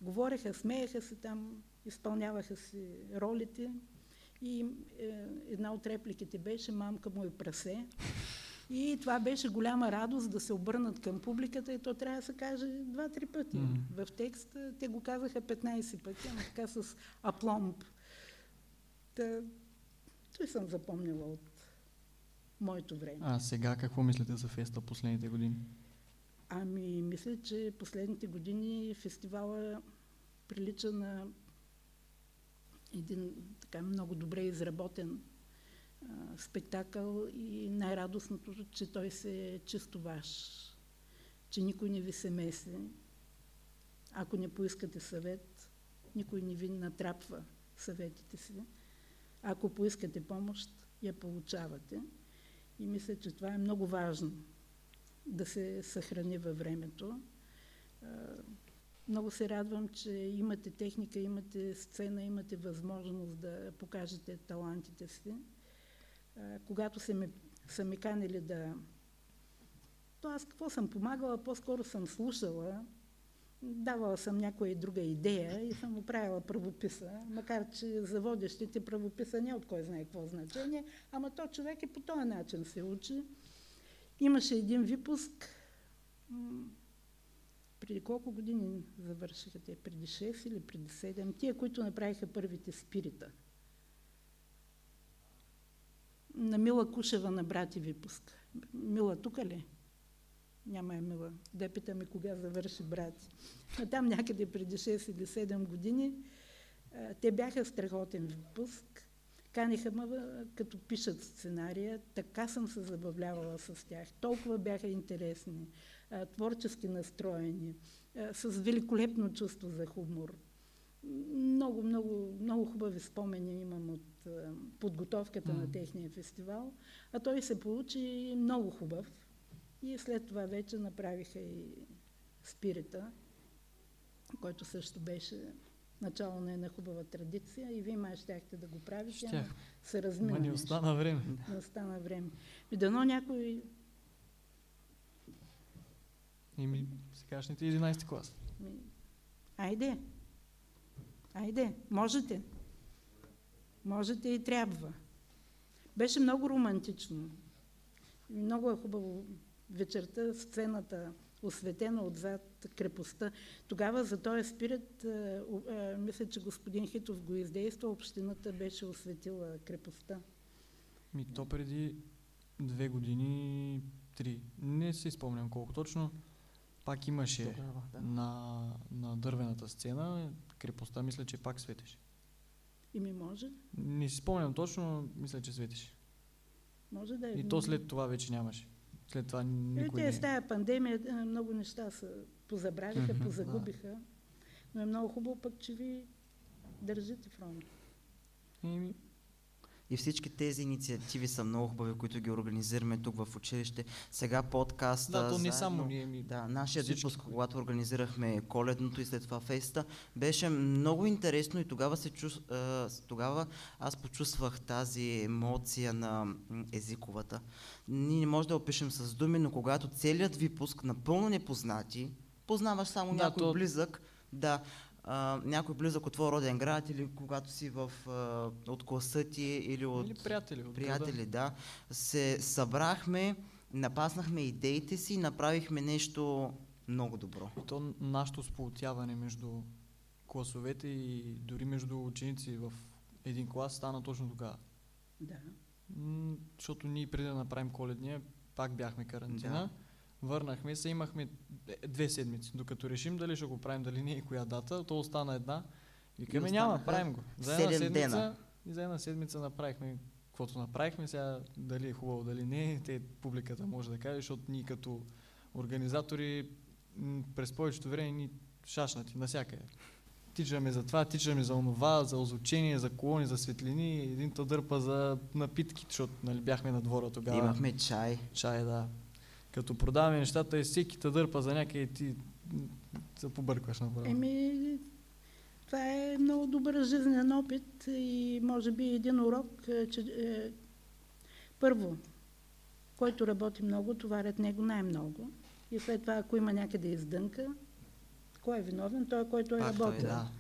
говореха, смееха се там, изпълняваха си ролите. И е, една от репликите беше «Мамка му е прасе». И това беше голяма радост да се обърнат към публиката и то трябва да се каже два-три пъти. Мгм. В текста те го казаха 15 пъти, ама така с апломб. Та, той съм запомнила от моето време. А сега какво мислите за феста последните години? Ами, мисля, че последните години фестивала прилича на един така много добре изработен спектакъл и най-радостното, че той се е чисто ваш, че никой не ви се меси. Ако не поискате съвет, никой не ви натрапва съветите си. Ако поискате помощ, я получавате. И мисля, че това е много важно да се съхрани във времето. Много се радвам, че имате техника, имате сцена, имате възможност да покажете талантите си. Когато са ме, са ме канили да... То аз какво съм помагала, по-скоро съм слушала, давала съм някоя друга идея и съм оправила правописа, макар че за водещите правописа не от кой знае какво значение, ама то човек и по този начин се учи. Имаше един випуск, преди колко години завършиха те? Преди 6 или преди 7? Тия, които направиха първите спирита. На Мила Кушева на брати випуск. Мила тук ли? Няма е Мила. Да питаме кога завърши брати. Там някъде преди 6 или 7 години те бяха страхотен випуск. Каниха ме, като пишат сценария, така съм се забавлявала с тях. Толкова бяха интересни, творчески настроени, с великолепно чувство за хумор. Много, много, много хубави спомени имам от подготовката М. на техния фестивал, а той се получи много хубав. И след това вече направиха и спирита, който също беше начало на една хубава традиция и вие май щяхте да го правите, ама Щях. се размина Ма нещо. остана време. Не остана време. И дано някой Ими сегашните 11 клас. Айде. Айде. Можете. Можете и трябва. Беше много романтично. Много е хубаво вечерта, сцената, осветена отзад крепостта. Тогава за този спирит, о- а, мисля, че господин Хитов го издейства, общината беше осветила крепостта. Ми то преди две години, три. Не си спомням колко точно. Пак имаше Тогава, да. на, на дървената сцена. Крепостта мисля, че пак светеше. И ми може, Не си спомням точно, но мисля, че светеше. може да е. И то след това вече нямаше. След това Е, никой те не... с тая пандемия е, много неща се позабравиха, позагубиха. Но е много хубаво пък, че ви държите фронт. Еми, И всички тези инициативи са много хубави, които ги организираме тук в училище. Сега подкаста. да, то не заедно- само ние. Ми... Да, нашия випуск, когато организирахме коледното и след това феста, беше много интересно и тогава, се чу... тогава аз почувствах тази емоция на езиковата. Ние не можем да опишем с думи, но когато целият випуск, напълно непознати, познаваш само Да, някой то- близък, да, а, някой близък от твой роден град или когато си в, а, от класа ти или от Или приятели. От приятели, да, се събрахме, напаснахме идеите си и направихме нещо много добро. И то нашето сполутяване между класовете и дори между ученици в един клас стана точно тогава. Да. М, Защото ние преди да направим коледния, пак бяхме карантина. Да. Върнахме се, имахме две седмици. Докато решим дали ще го правим, дали не и коя дата, то остана една. Викаме, няма, правим го. За една седмица, дена. И за една седмица направихме каквото направихме. Сега дали е хубаво, дали не, те публиката може да каже, защото ние като организатори през повечето време ни шашнати насякъде. Тичаме за това, тичаме за онова, за озучение, за колони, за светлини, един та дърпа за напитки, защото нали, бяхме на двора тогава. Имахме чай. Чай, да. Като продаваме нещата и всеки те дърпа за някъде ти м, се побъркваш направо. Еми, това е много добър жизнен опит и може би един урок, е, че е, първо, който работи много, товарят него най-много. И след това, ако има някъде издънка, кой е виновен? Той, който е Пак той, работил. да.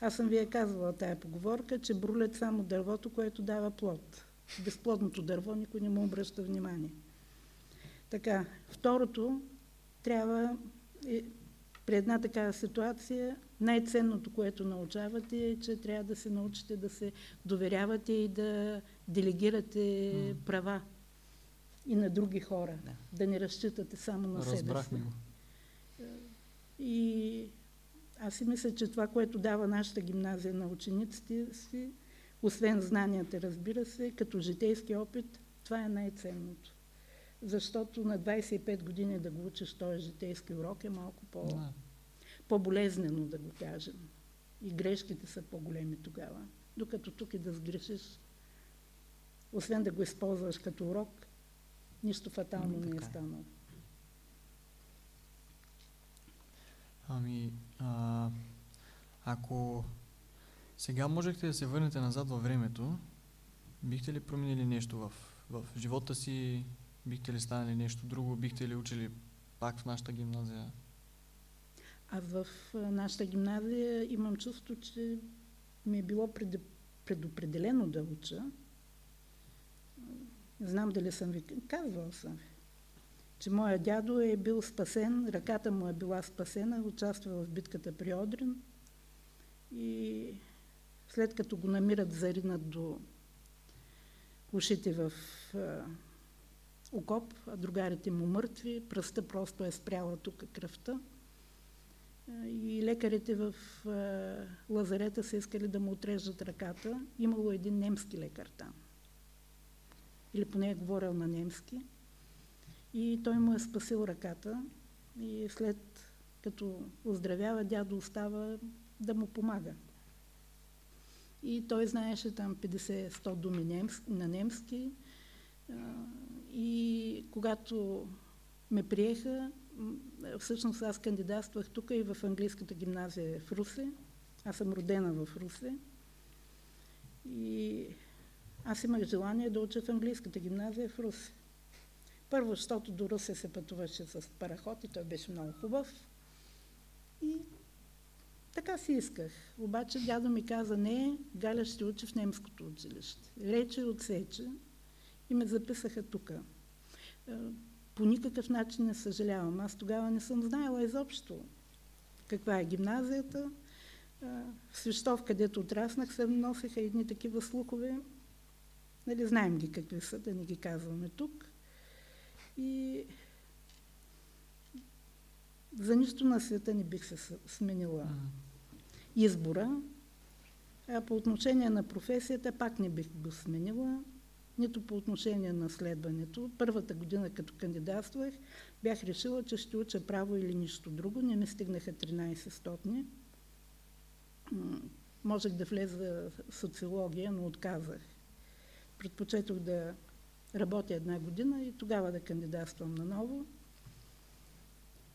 Аз съм ви е казвала тая поговорка, че брулят само дървото, което дава плод. Безплодното дърво никой не му обръща внимание. Така, второто, трябва е, при една такава ситуация, най-ценното, което научавате е, че трябва да се научите да се доверявате и да делегирате М. права и на други хора. Да. Да не разчитате само на себе си. Разбрахме го. И аз си мисля, че това, което дава нашата гимназия на учениците си, освен знанията, разбира се, като житейски опит, това е най-ценното. Защото на 25 години да го учиш този житейски урок е малко по, Да. по-болезнено, да го кажем. И грешките са по-големи тогава. Докато тук и да сгрешиш, освен да го използваш като урок, нищо фатално не е така е. станало. Ами, а, ако сега можехте да се върнете назад във времето, бихте ли променили нещо в, в живота си? Бихте ли станали нещо друго? Бихте ли учили пак в нашата гимназия? Аз в а, нашата гимназия имам чувство, че ми е било пред, предопределено да уча. Знам дали съм ви казвал съм ви, че моя дядо е бил спасен, ръката му е била спасена, участва в битката при Одрин и след като го намират заринат до ушите в а, окоп, а другарите му мъртви, пръста просто е спряла тук кръвта. А, И лекарите в а, лазарета са искали да му отрежат ръката. Имало един немски лекар там. Или поне е говорил на немски. И той му е спасил ръката. И след като оздравява, дядо остава да му помага. И той знаеше там 50-100 думи немски, на немски. И когато ме приеха, всъщност аз кандидатствах тук и в английската гимназия в Русе. Аз съм родена в Русе. И аз имах желание да уча в английската гимназия в Русе. Първо, защото до Русе се пътуваше с параход и той беше много хубав. И така си исках. Обаче дядо ми каза, не, Галя ще учи в немското училище. Рече отсече и ме записаха тук. По никакъв начин не съжалявам. Аз тогава не съм знаела изобщо каква е гимназията. А, В Свищов, където отраснах, се носеха едни такива слухове. Нали, знаем ги какви са, да не ги казваме тук. И за нищо на света не бих се сменила избора. А по отношение на професията пак не бих го сменила, нито по отношение на следването. Първата година, като кандидатствах, бях решила, че ще уча право или нищо друго. Не ми стигнаха 13 стотни. Можех да влеза в социология, но отказах. Предпочетох да работя една година и тогава да кандидатствам наново.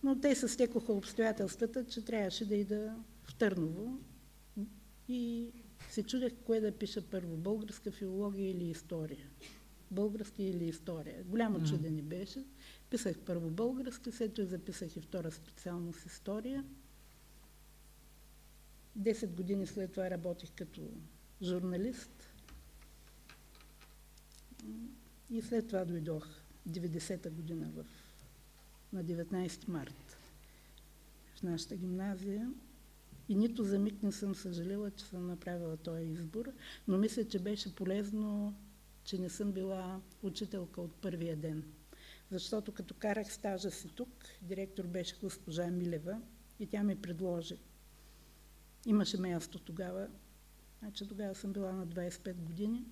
Но те се стекоха обстоятелствата, че трябваше да ида в Търново и се чудех кое да пиша първо, българска филология или история. Български или история. Голямо М. чудене беше. Писах първо български, след това записах и втора специалност история. Десет години след това работих като журналист. И след това дойдох 90-та година в, на 19 март в нашата гимназия. И нито за миг не съм съжалила, че съм направила този избор, но мисля, че беше полезно, че не съм била учителка от първия ден. Защото като карах стажа си тук, директор беше госпожа Милева и тя ми предложи. Имаше място тогава, значи тогава съм била на 25 години.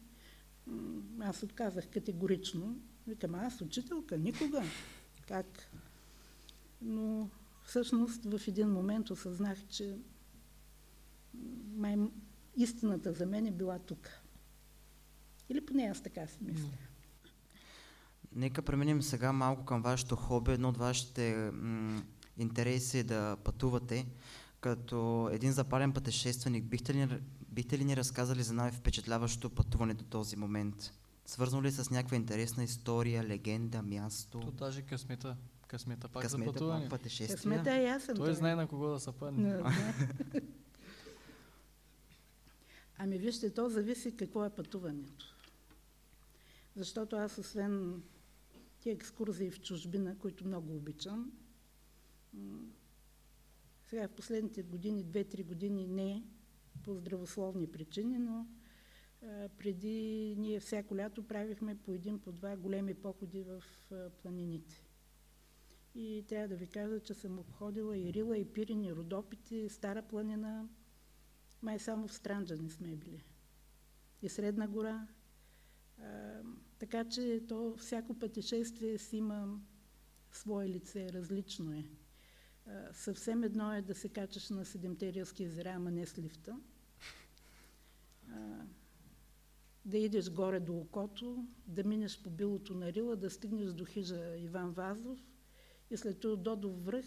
Аз отказах категорично. Викам, аз учителка, никога. Как? Но всъщност в един момент осъзнах, че май истината за мен е била тук. Или поне аз така си мисля. Нека преминем сега малко към вашето хоби. Едно от вашите м- интереси е да пътувате. Като един запален пътешественик, бихте ли, бихте ли ни разказали за най-впечатляващото пътуване до този момент? Свързано ли е с някаква интересна история, легенда, място? То даже късмета. Късмета пак късмета, за пътуване. пак пътешествия? Късмета е ясен. Той знае на кого да се падне. Ами вижте, то зависи какво е пътуването. Защото аз освен тия екскурзии в чужбина, които много обичам, сега в последните години, 2-3 години не по здравословни причини, но преди ние всяко лято правихме по един, по два големи походи в планините. И трябва да ви кажа, че съм обходила и Рила, и Пирин, и Родопите, Стара планина. Май само в Странджа не сме били. И Средна гора. А, така че то всяко пътешествие си има свое лице, различно е. А, съвсем едно е да се качаш на Седемте рилски езера, ама не с лифта. А, да идеш горе до окото, да минеш по билото на Рила, да стигнеш до хижа Иван Вазов и след това до връх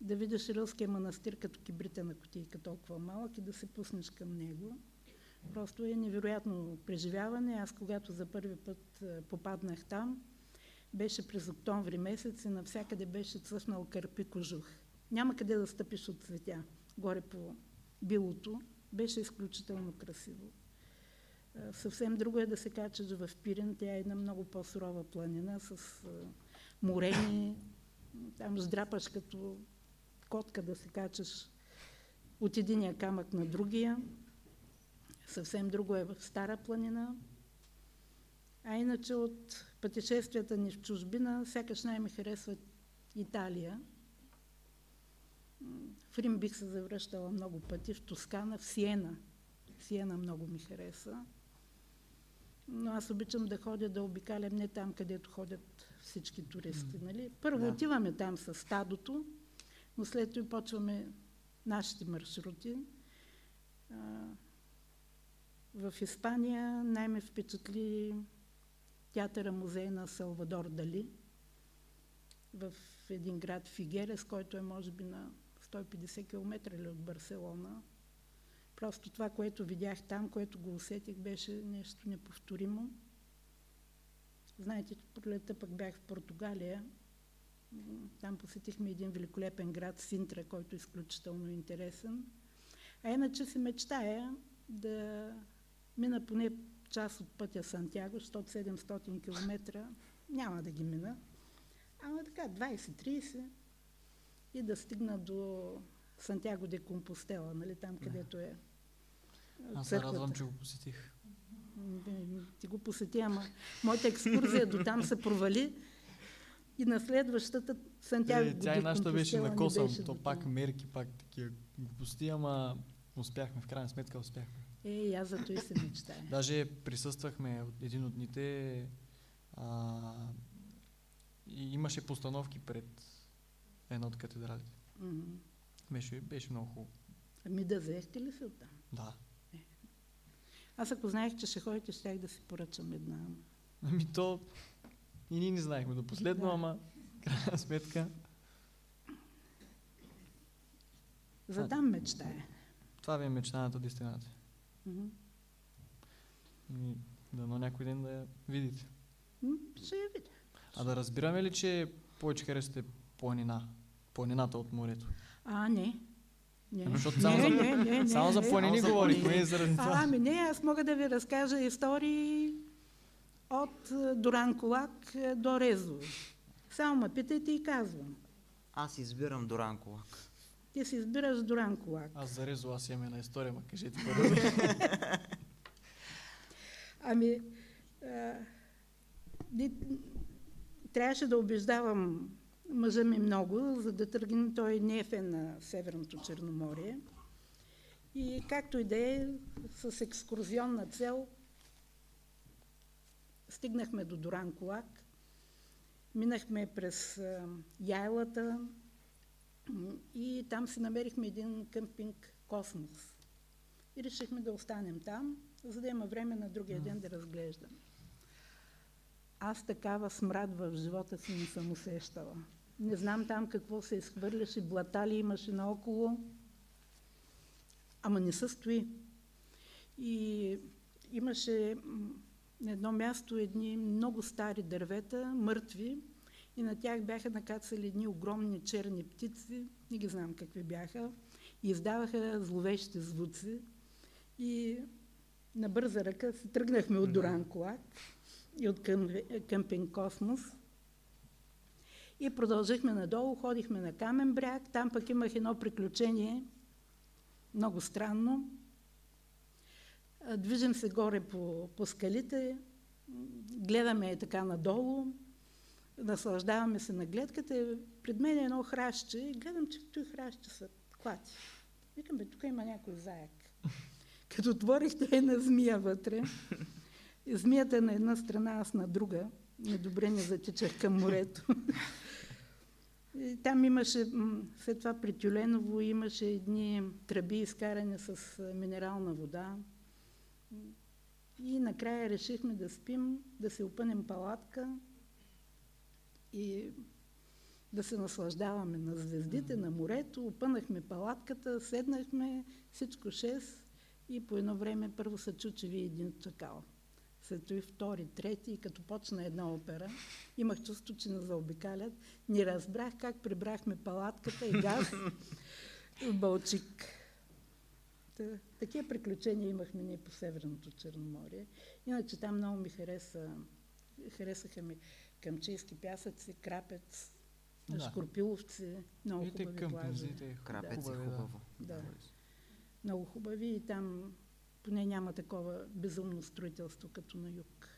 да видиш Рилския манастир като кибрита на кутийка толкова малък и да се пуснеш към него. Просто е невероятно преживяване. Аз когато за първи път е, попаднах там, беше през октомври месец и навсякъде беше цъфнал кърпи кожух. Няма къде да стъпиш от цветя. Горе по билото беше изключително красиво. Е, Съвсем друго е да се качаш в Пирин. Тя е една много по-сурова планина с е, морени. Там здрапаш като котка да се качаш от единия камък на другия. Съвсем друго е в Стара планина. А иначе от пътешествията ни в чужбина, сякаш най-ми харесва Италия. В Рим бих се завръщала много пъти, в Тоскана, в Сиена. Сиена много ми хареса. Но аз обичам да ходя да обикалям не там, където ходят всички туристи. Нали? Първо Да. отиваме там с стадото, но след това почваме нашите маршрути. В Испания най-ме впечатли театъра музей на Салвадор Дали в един град Фигерес, който е може би на 150 км или от Барселона. Просто това, което видях там, което го усетих, беше нещо неповторимо. Знаете, пролета пък бях в Португалия. Там посетихме един великолепен град Синтра, който е изключително интересен. А иначе си мечтая да мина поне част от пътя Сантяго, защото 700 км няма да ги мина. Ама така, 20-30 и да стигна до Сантяго де Компостела, нали, там където е Аз се радвам, че го посетих. Ти го посети, ама моята екскурзия до там се провали и на следващата Сантяго Е, тя и нашата беше на косъм, беше то пак мерки, пак такива глупости, ама успяхме, в крайна сметка успяхме. Е, аз зато и се мечтая. Даже присъствахме от един от дните а, и имаше постановки пред една от катедралите. Мгм. Беше, беше много хубаво. Ами да взехте ли се оттам? Да. Аз ако знаех, че ще ходите, щях да си поръчам една. Ами то и ние не знаехме до последно, Да. ама крайна сметка За там мечтая. това ви е мечтаната дестинация. Мгм. И дано някой ден да я видите. М, Ще я видя. А да разбираме ли, че повече харесвате планина? Планината от морето? А, не. Не, Ами, защото само за- не, не, не, Само за не. планини за говорихме планини. и заради А, това. ами не, аз мога да ви разкажа истории от е, Доран Колак е, до Резово. Само ме питайте и казвам. Аз избирам Доранколак. Ти си избираш Доран Колак. Аз зарезо, аз имам една история, ма кажете първо. Ами, а, ни- трябваше да убеждавам мъжа ми много, за да тръгне. Той не е фен на Северното Черноморие. И както и да е, с екскурзионна цел, стигнахме до Доран Колак, минахме през Яйлата и там си намерихме един къмпинг Космос. И решихме да останем там, за да има време на другия ден да разглеждам. Аз такава смрад в живота си не съм усещала. Не знам там какво се изхвърляше, блата ли имаше наоколо, ама не се стои. И имаше на едно място едни много стари дървета, мъртви, и на тях бяха накацали едни огромни черни птици, не ги знам какви бяха, и издаваха зловещи звуци. И на бърза ръка се тръгнахме от Доран Колак и от към- къмпинг Космос. И продължихме надолу, ходихме на Камен бряг. Там пък имах едно приключение, много странно. Движим се горе по, по скалите, гледаме така надолу, наслаждаваме се на гледката. Пред мен е едно хращче и гледам, че той хращче са клати. Викам, бе, тук има някой заек. Като отворих, тя е на змия вътре. Змията е на една страна, аз на друга. Недобре не затичах към морето. И там имаше, след това при Тюленово имаше едни тръби изкарани с минерална вода. И накрая решихме да спим, да се опънем палатка и да се наслаждаваме на звездите, на морето. Опънахме палатката, седнахме, всичко шест и по едно време първо се чу, че ви един чакал. След това и втори, трети и като почна една опера, имах чувство, че не заобикалят. Не разбрах как прибрахме палатката и газ в Балчик. Та, такива приключения имахме ние по Северното Черноморие. Иначе там много ми хареса, харесаха ми Камчийски пясъци, Крапец, Да. Шкорпиловци, много И хубави плажи. Крапец е да. хубаво. Да. Много хубави и там поне няма такова безумно строителство като на юг.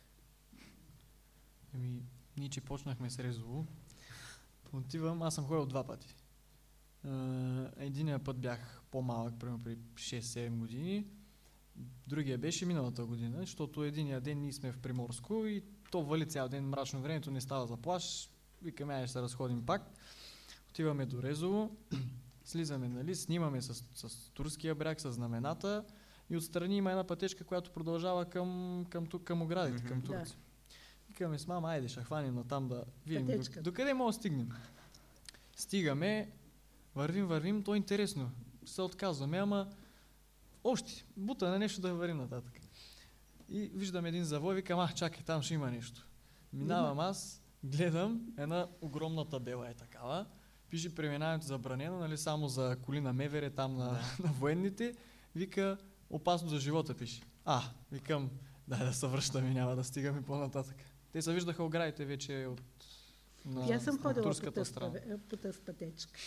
Еми, ние че почнахме с Резово. Отивам, аз съм ходил два пъти. Uh, единия път бях по-малък, примерно при 6-7 години. Другия беше миналата година, защото единия ден ние сме в Приморско и то вали цял ден мрачно времето, не става за плаш. Викаме, ай ще се разходим пак. Отиваме до Резово, слизаме, нали, снимаме с, с турския бряг, с знамената и отстрани има една пътечка, която продължава към, към, тук, към оградите, към Да. Турция. Викаме с мама, айде ще хванем на там да видим до, Пътечката. до къде може да стигнем. Стигаме, вървим, вървим, то е интересно. Се отказваме, ама още, бута на нещо да вървим нататък. И виждам един завой, викам, а, чакай, там ще има нещо. Минавам аз, гледам, една огромна табела е такава, пише преминаването забранено, нали, само за коли на Мевере, там на, на военните, вика, опасно за живота пише. А, викам, дай да се връщаме, няма да стигаме по-нататък. Те се виждаха оградите вече от на, аз съм на ходила по тази пътечка.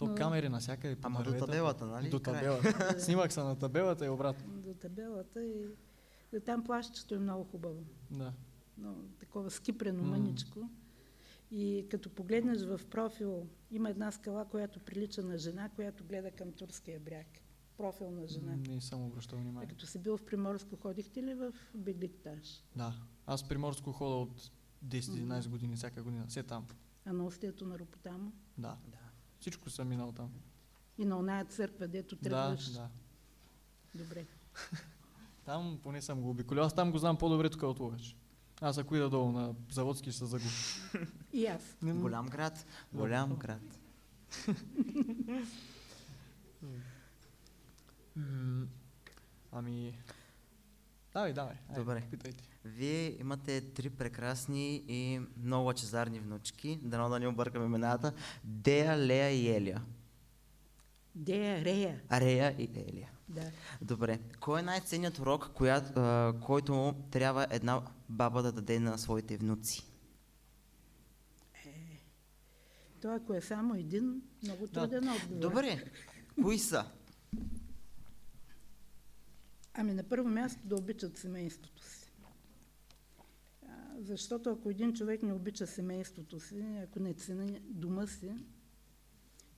То Но- камери навсякъде по Ама до дървета. табелата, нали? До табелата. Снимах се на табелата и обратно. До табелата и и там плащето е много хубаво. Да. Но, такова скипрено, М. мъничко. И като погледнеш в профил, има една скала, която прилича на жена, която гледа към турския бряг. Профил на жена. Не съм обръщал А внимание. като си бил в Приморско, ходихте ли в Бегликтаж? Да. Аз приморско хода от 10-11 години, всяка година. Все там. А на устието на Ропотамо? Да. Да. Всичко съм минал там. И на оная църква, дето Да, тръгваш? да. Добре. Там поне съм го обиколил. Аз там го знам по-добре тук от Лугач. Аз ако ида долу на заводски ще се загубя. И аз. Не, Голям град, голям град. Ами... Давай, давай. айде, Добре. Питайте. Вие имате три прекрасни и много лъчезарни внучки, дано да не объркам имената. Дея, Лея и Елия. Дея, Рея. Арея и Елия. Да. Добре. Кой е най-ценният урок, коя, а, който трябва една баба да даде на своите внуци? Той, ако е само един, много Да. труден отговор. Добре. Кои са? Ами на първо място да обичат семейството си. Защото ако един човек не обича семейството си, ако не цени дома си,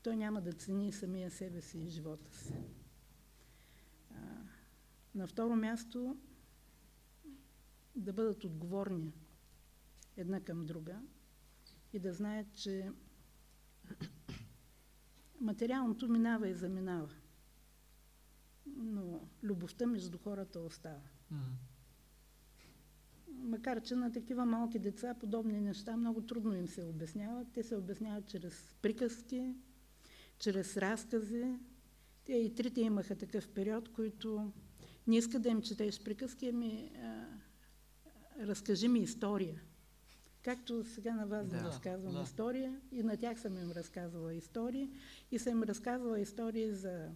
той няма да цени самия себе си и живота си. На второ място да бъдат отговорни една към друга и да знаят, че материалното минава и заминава но любовта между хората остава. Макар, че на такива малки деца подобни неща много трудно им се обясняват. Те се обясняват чрез приказки, чрез разкази. Те и трите имаха такъв период, който не иска да им четеш приказки, ами а, разкажи ми история. Както сега на вас да, Да, разказвам да. история, и на тях съм им разказвала истории, и съм им разказвала истории за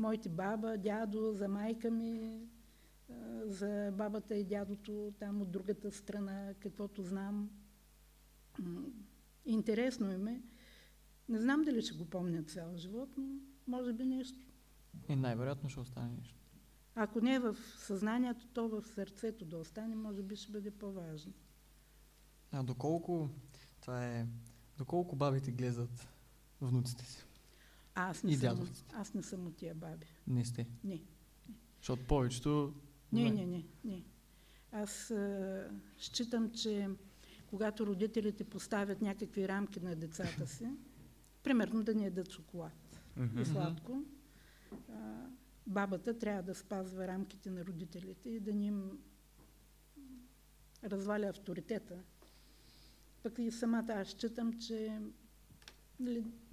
моите баба, дядо, за майка ми, за бабата и дядото там от другата страна, каквото знам. Интересно им е. Не знам дали ще го помня цял живот, но може би нещо. И най-вероятно ще остане нещо. Ако не е в съзнанието, то в сърцето да остане, може би ще бъде по-важно. А доколко това е... Доколко бабите гледат внуците си? А, аз не, И съм, дядовците. аз не съм от тия баби. Не сте. Не. Защото повечето... Не, не, не, не. Аз а, считам, че когато родителите поставят някакви рамки на децата си, примерно да ни ядат шоколад и сладко, а, бабата трябва да спазва рамките на родителите и да ни им разваля авторитета. Пък и самата аз считам, че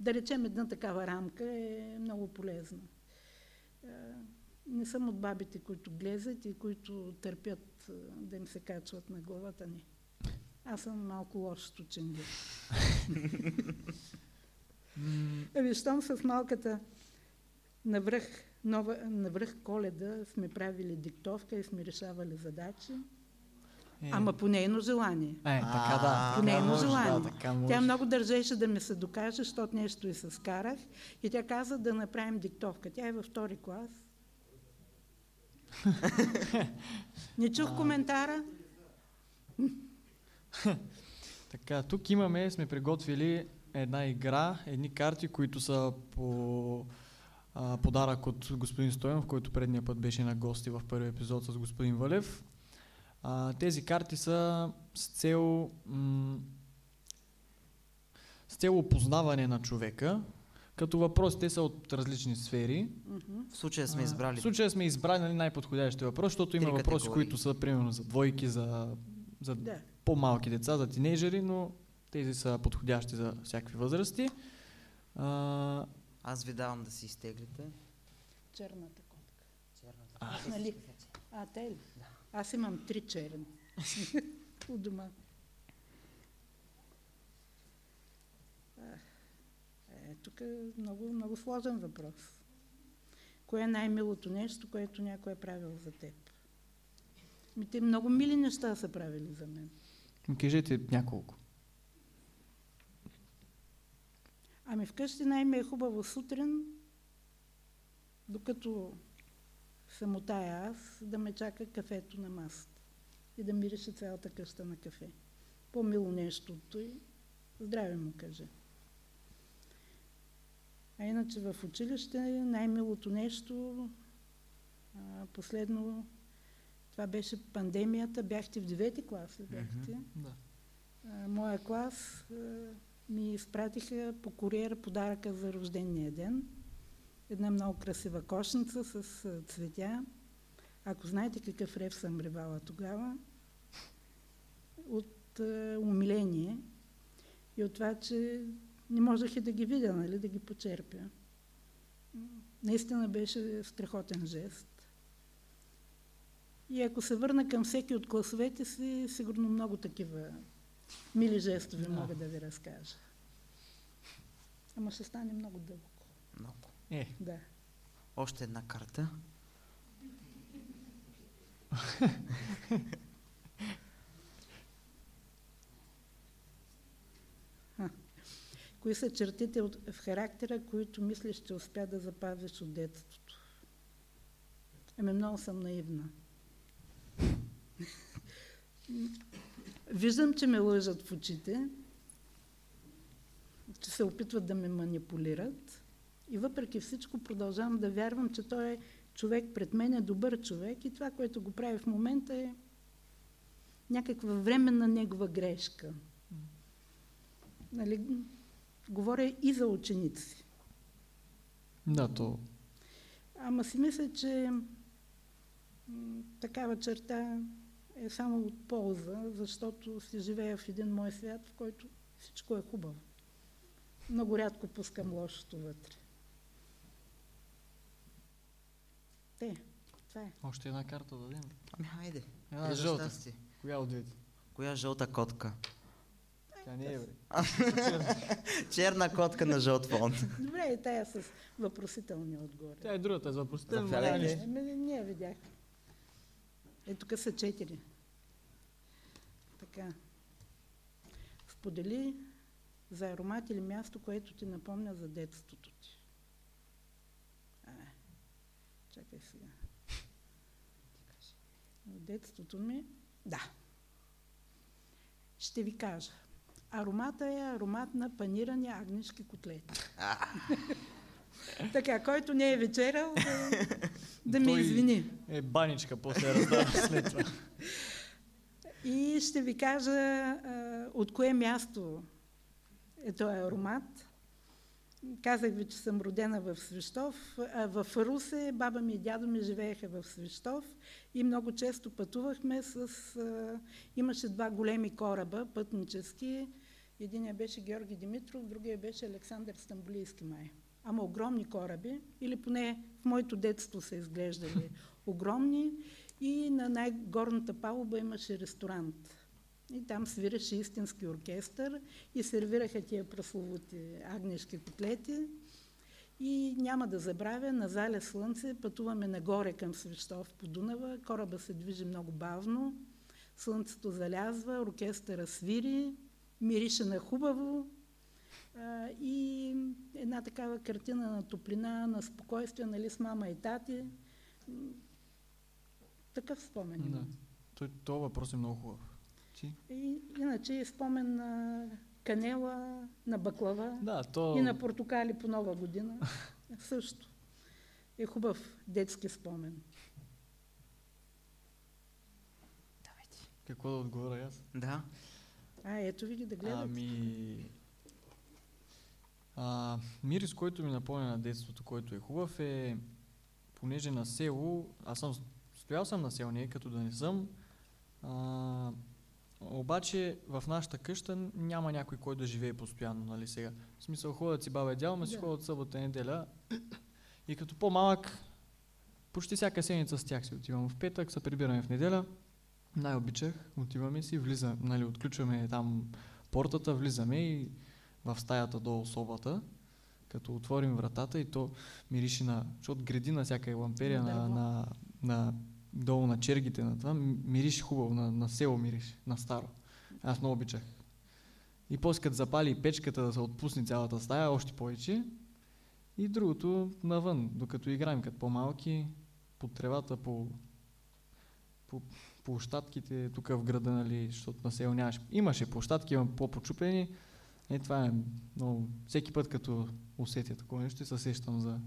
да речем една такава рамка е много полезна. А, не съм от бабите, които глезат и които търпят а, да им се качват на главата. Не. Аз съм малко лош стученги. Ами, щом с малката навръх, нова, навръх коледа сме правили диктовка и сме решавали задачи, Е, ама по нейно желание. Е, така да. По нейно може, желание. Да, така може. Тя много държеше да ми се докаже, защото нещо и се скарах. И тя каза да направим диктовка. Тя е във втори клас. Не чух коментара. Така, тук имаме, сме приготвили една игра, едни карти, които са по а, подарък от господин Стоянов, който предния път беше на гости в първи епизод с господин Валев. А, тези карти са с цел м- с цел опознаване на човека, като въпросите са от различни сфери. В случая сме избрали. В случая сме избрали нали, най-подходящия въпрос, защото има въпроси, категории. които са примерно за двойки, за, за Да. по-малки деца, за тинейджери, но тези са подходящи за всякакви възрасти. А, Аз ви давам да си изтеглите. Черната котка. Черната. А, нали? А, те ли? Аз имам три черни. У дома. Е, тук е много, много сложен въпрос. Кое е най-милото нещо, което някой е правил за теб? Ми те много мили неща са правили за мен. ми кажете няколко. Ами вкъщи най-ми е хубаво сутрин, докато съм отая аз, да ме чака кафето на масата и да мирише цялата къща на кафе. По-мило нещо от той, здраве му каже. А иначе в училище най-милото нещо, а, последно, това беше пандемията, бяхте в девети клас, ли бяхте? Да. А, моя клас а, ми изпратиха по куриер подаръка за рождения ден. Една много красива кошница с цветя. Ако знаете какъв рев съм ревала тогава, от умиление и от това, че не можех и да ги видя, нали, да ги почерпя. Наистина беше страхотен жест. И ако се върна към всеки от класовете си, сигурно много такива мили жестове Да. мога да ви разкажа. Ама ще стане много дълго. Много. Е, Да. Още една карта. Кои са чертите от, в характера, които мислиш, че успя да запазиш от детството? Ами много съм наивна. Виждам, че ме лъжат в очите, че се опитват да ме манипулират и въпреки всичко продължавам да вярвам, че той е човек пред мен, е добър човек и това, което го прави в момента е някаква временна негова грешка. Нали, говоря и за ученици. да, то Ама си мисля, че такава черта е само от полза, защото си живея в един мой свят, в който всичко е хубаво. Много рядко пускам лошото вътре. Те, това е. още една карта да дадем. Ами хайде. Една Е, жълта. щастие. Коя от двете? Коя жълта котка? Тя не е, бе. Черна котка на жълт фон. Добре, и тая с въпросителни отгоре. Тя е другата за въпросите. Заповядайте. няма нищо. Ами, не я видях. Е, тук са четири. Така. Сподели за аромат или място, което ти напомня за детството ти. А, чакай сега. В детството ми, да. Ще ви кажа. Аромата е аромат на панирани агнешки котлети. така, който не е вечерал, да, да ми Той- извини. Е, баничка, после раздава след това. И ще ви кажа а, от кое място е този аромат. Казах ви, че съм родена в Свищов. А в Русе баба ми и дядо ми живееха в Свищов и много често пътувахме с... А, имаше два големи кораба, пътнически. Единия беше Георги Димитров, другия беше Александър Стамбулийски май. Ама огромни кораби, или поне в моето детство са изглеждали огромни. И на най-горната палуба имаше ресторант. И там свиреше истински оркестър и сервираха тия прословути агнешки котлети. И няма да забравя, на зале слънце пътуваме нагоре към Свещов по Дунава. Кораба се движи много бавно. Слънцето залязва, оркестъра свири, мирише на хубаво. А, и една такава картина на топлина, на спокойствие, нали, с мама и тати. Такъв спомен. Да. Той, този въпрос е много хубав. Ти? И, иначе е спомен на канела, на баклава Да, то... и на портокали по нова година. Също. Е хубав детски спомен. Какво да отговоря аз? Да. А, ето ви ги да гледате. Ами... А, мирис, който ми напомня на детството, който е хубав е, понеже на село, аз съм, стоял съм на село, не е като да не съм, а, обаче в нашата къща няма някой, който да живее постоянно, нали сега. В смисъл ходят си баба и дядо, ма си Да. ходят събота и неделя. И като по-малък, почти всяка седмица с тях си отивам в петък, се прибираме в неделя. Най-обичах, отиваме си, влиза, нали, отключваме там портата, влизаме и в стаята долу собата, като отворим вратата и то мирише на, защото гради на всяка ламперия На на, на, на, долу на чергите на това, м- мирише хубаво, на, на село мирише, на старо. Аз много обичах. И после като запали печката да се отпусне цялата стая, още повече. И другото навън, докато играем като по-малки, по тревата, по, по площадките тук в града, нали, защото на село нямаше. Имаше площадки, има по-почупени. Е, това е много... Всеки път, като усетя такова нещо, се сещам за...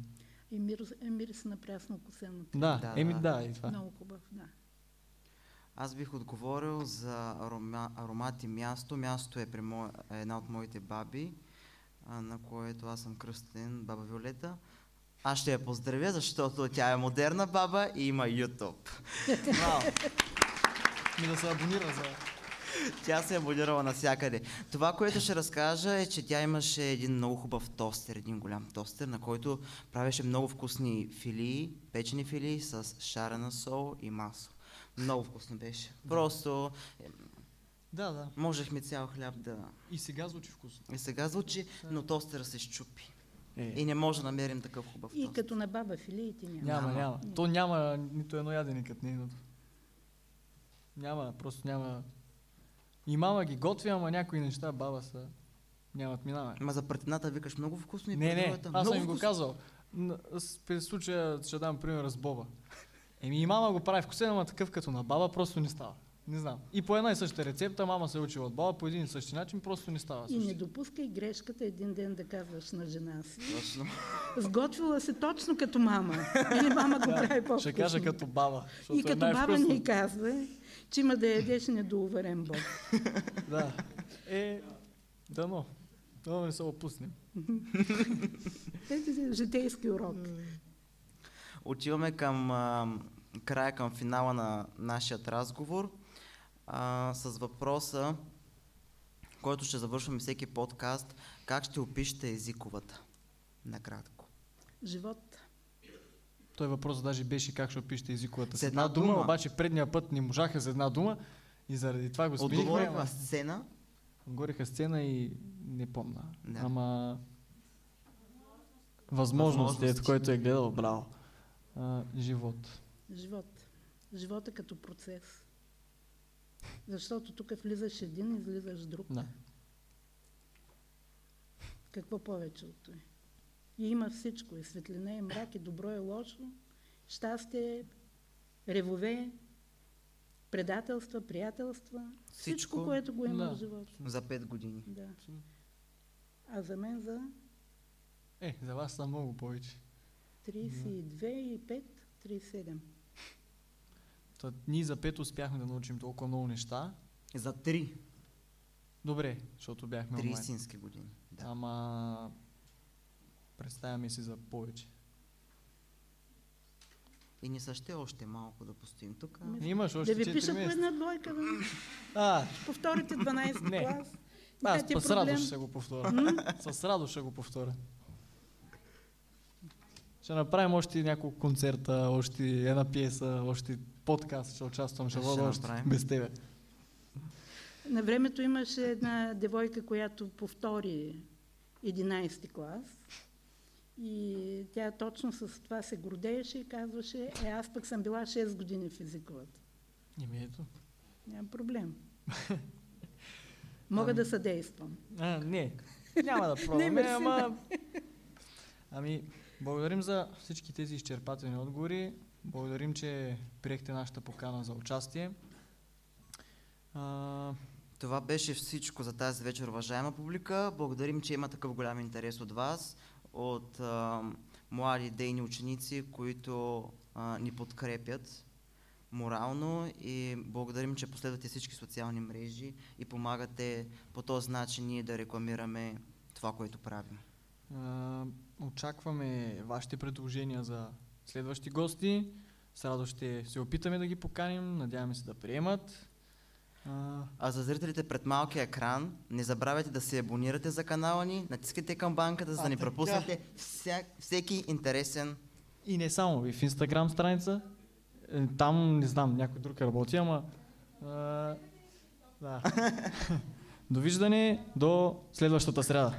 И мирис, е, мирис на прясно косено. Да, Да, еми да. и това. Много хубав, да. Аз бих отговорил за арома, аромат и място. Място е при моя, една от моите баби, на което аз съм кръстен, баба Виолета. Аз ще я поздравя, защото тя е модерна баба и има YouTube. Браво! Ми да се абонира за... Тя се е абонирала навсякъде. Това, което ще разкажа е, че тя имаше един много хубав тостер, един голям тостер, на който правеше много вкусни филии, печени филии с шарена сол и масло. Много вкусно беше. Просто е, Да, да. можехме цял хляб да... И сега звучи вкусно. И сега звучи, но тостера се щупи. Е, И не може да намерим такъв хубав И като на баба филиите няма. няма, Няма. няма. То няма нито едно ядене като нейното. Няма, просто няма... И мама ги готви, ама някои неща баба са... Нямат минаване. Ма за пратината викаш много вкусно и Не, не, аз съм им го казал. При случая ще дам пример с Боба. Еми и мама го прави вкусен, ама такъв като на баба просто не става. Не знам. И по една и съща рецепта, мама се е учила от баба, по един и същи начин, просто не става. И не също. допускай грешката един ден да казваш на жена си. Точно. Сготвила се точно като мама. Или мама го прави по Ще кажа като баба. И е като баба най-вкусно. ни казва, че има да ядеш недоуверен Бог. Да. Е, дано. Дано не се опуснем. Ето житейски урок. Отиваме към а, края, към финала на нашия разговор а, с въпроса, който ще завършваме всеки подкаст. Как ще опишете езиковата? Накратко. Живот. Той въпрос даже беше как ще опишете езиковата. С една дума. обаче предния път не можаха за една дума и заради това го сменихме. Отговорих ама- на сцена, Отгореха сцена и не помна. Да. Ама възможност, Възможности. ето, който е гледал, браво. А, живот. Живот. Живота като процес. Защото тук влизаш един, излизаш друг. Да. Какво повече от това? И има всичко. И светлина, и мрак, и добро, и лошо. Щастие, ревове, предателства, приятелства. Всичко, Всичко. което го има Да. в живота. За 5 години. Да. А за мен за Е, за вас са много повече. 32 и 5, 37. Та, ние за пет успяхме да научим толкова много неща. За 3. Добре, защото бяхме 3 онлайн. истински години. Да. Ама представяме си за повече. И ни са ще още малко да постоим тук. Ами, Имаш още Да ви 4 пиша по една двойка, да А, повторите 12 Не. клас. аз е с радост ще го повторя. с радост ще го повторя. Ще направим още няколко концерта, още една пиеса, още подкаст, ще участвам, ще Ще вода още направим. без тебе. На времето имаше една девойка, която повтори 11 клас. И тя точно с това се гордееше и казваше, е, аз пък съм била 6 години в езиковата. Еми ето. Няма проблем. Мога да съдействам. А, не, няма да Не, пробваме, ама... Ами, благодарим за всички тези изчерпателни отговори. Благодарим, че приехте нашата покана за участие. А, Това беше всичко за тази вечер, уважаема публика. Благодарим, че има такъв голям интерес от вас, от а, млади дейни ученици, които а, ни подкрепят морално и благодарим, че последвате всички социални мрежи и помагате по този начин ние да рекламираме това, което правим. а, очакваме вашите предложения за следващи гости. С радост ще се опитаме да ги поканим. Надяваме се да приемат. А, А за зрителите пред малкия екран, не забравяйте да се абонирате за канала ни, натискайте камбанката, за А, да не така. пропуснете вся, всеки интересен и не само и в Инстаграм страница. Е, Там, не знам, някой друг работи, ама... А, да. Довиждане до следващата сряда.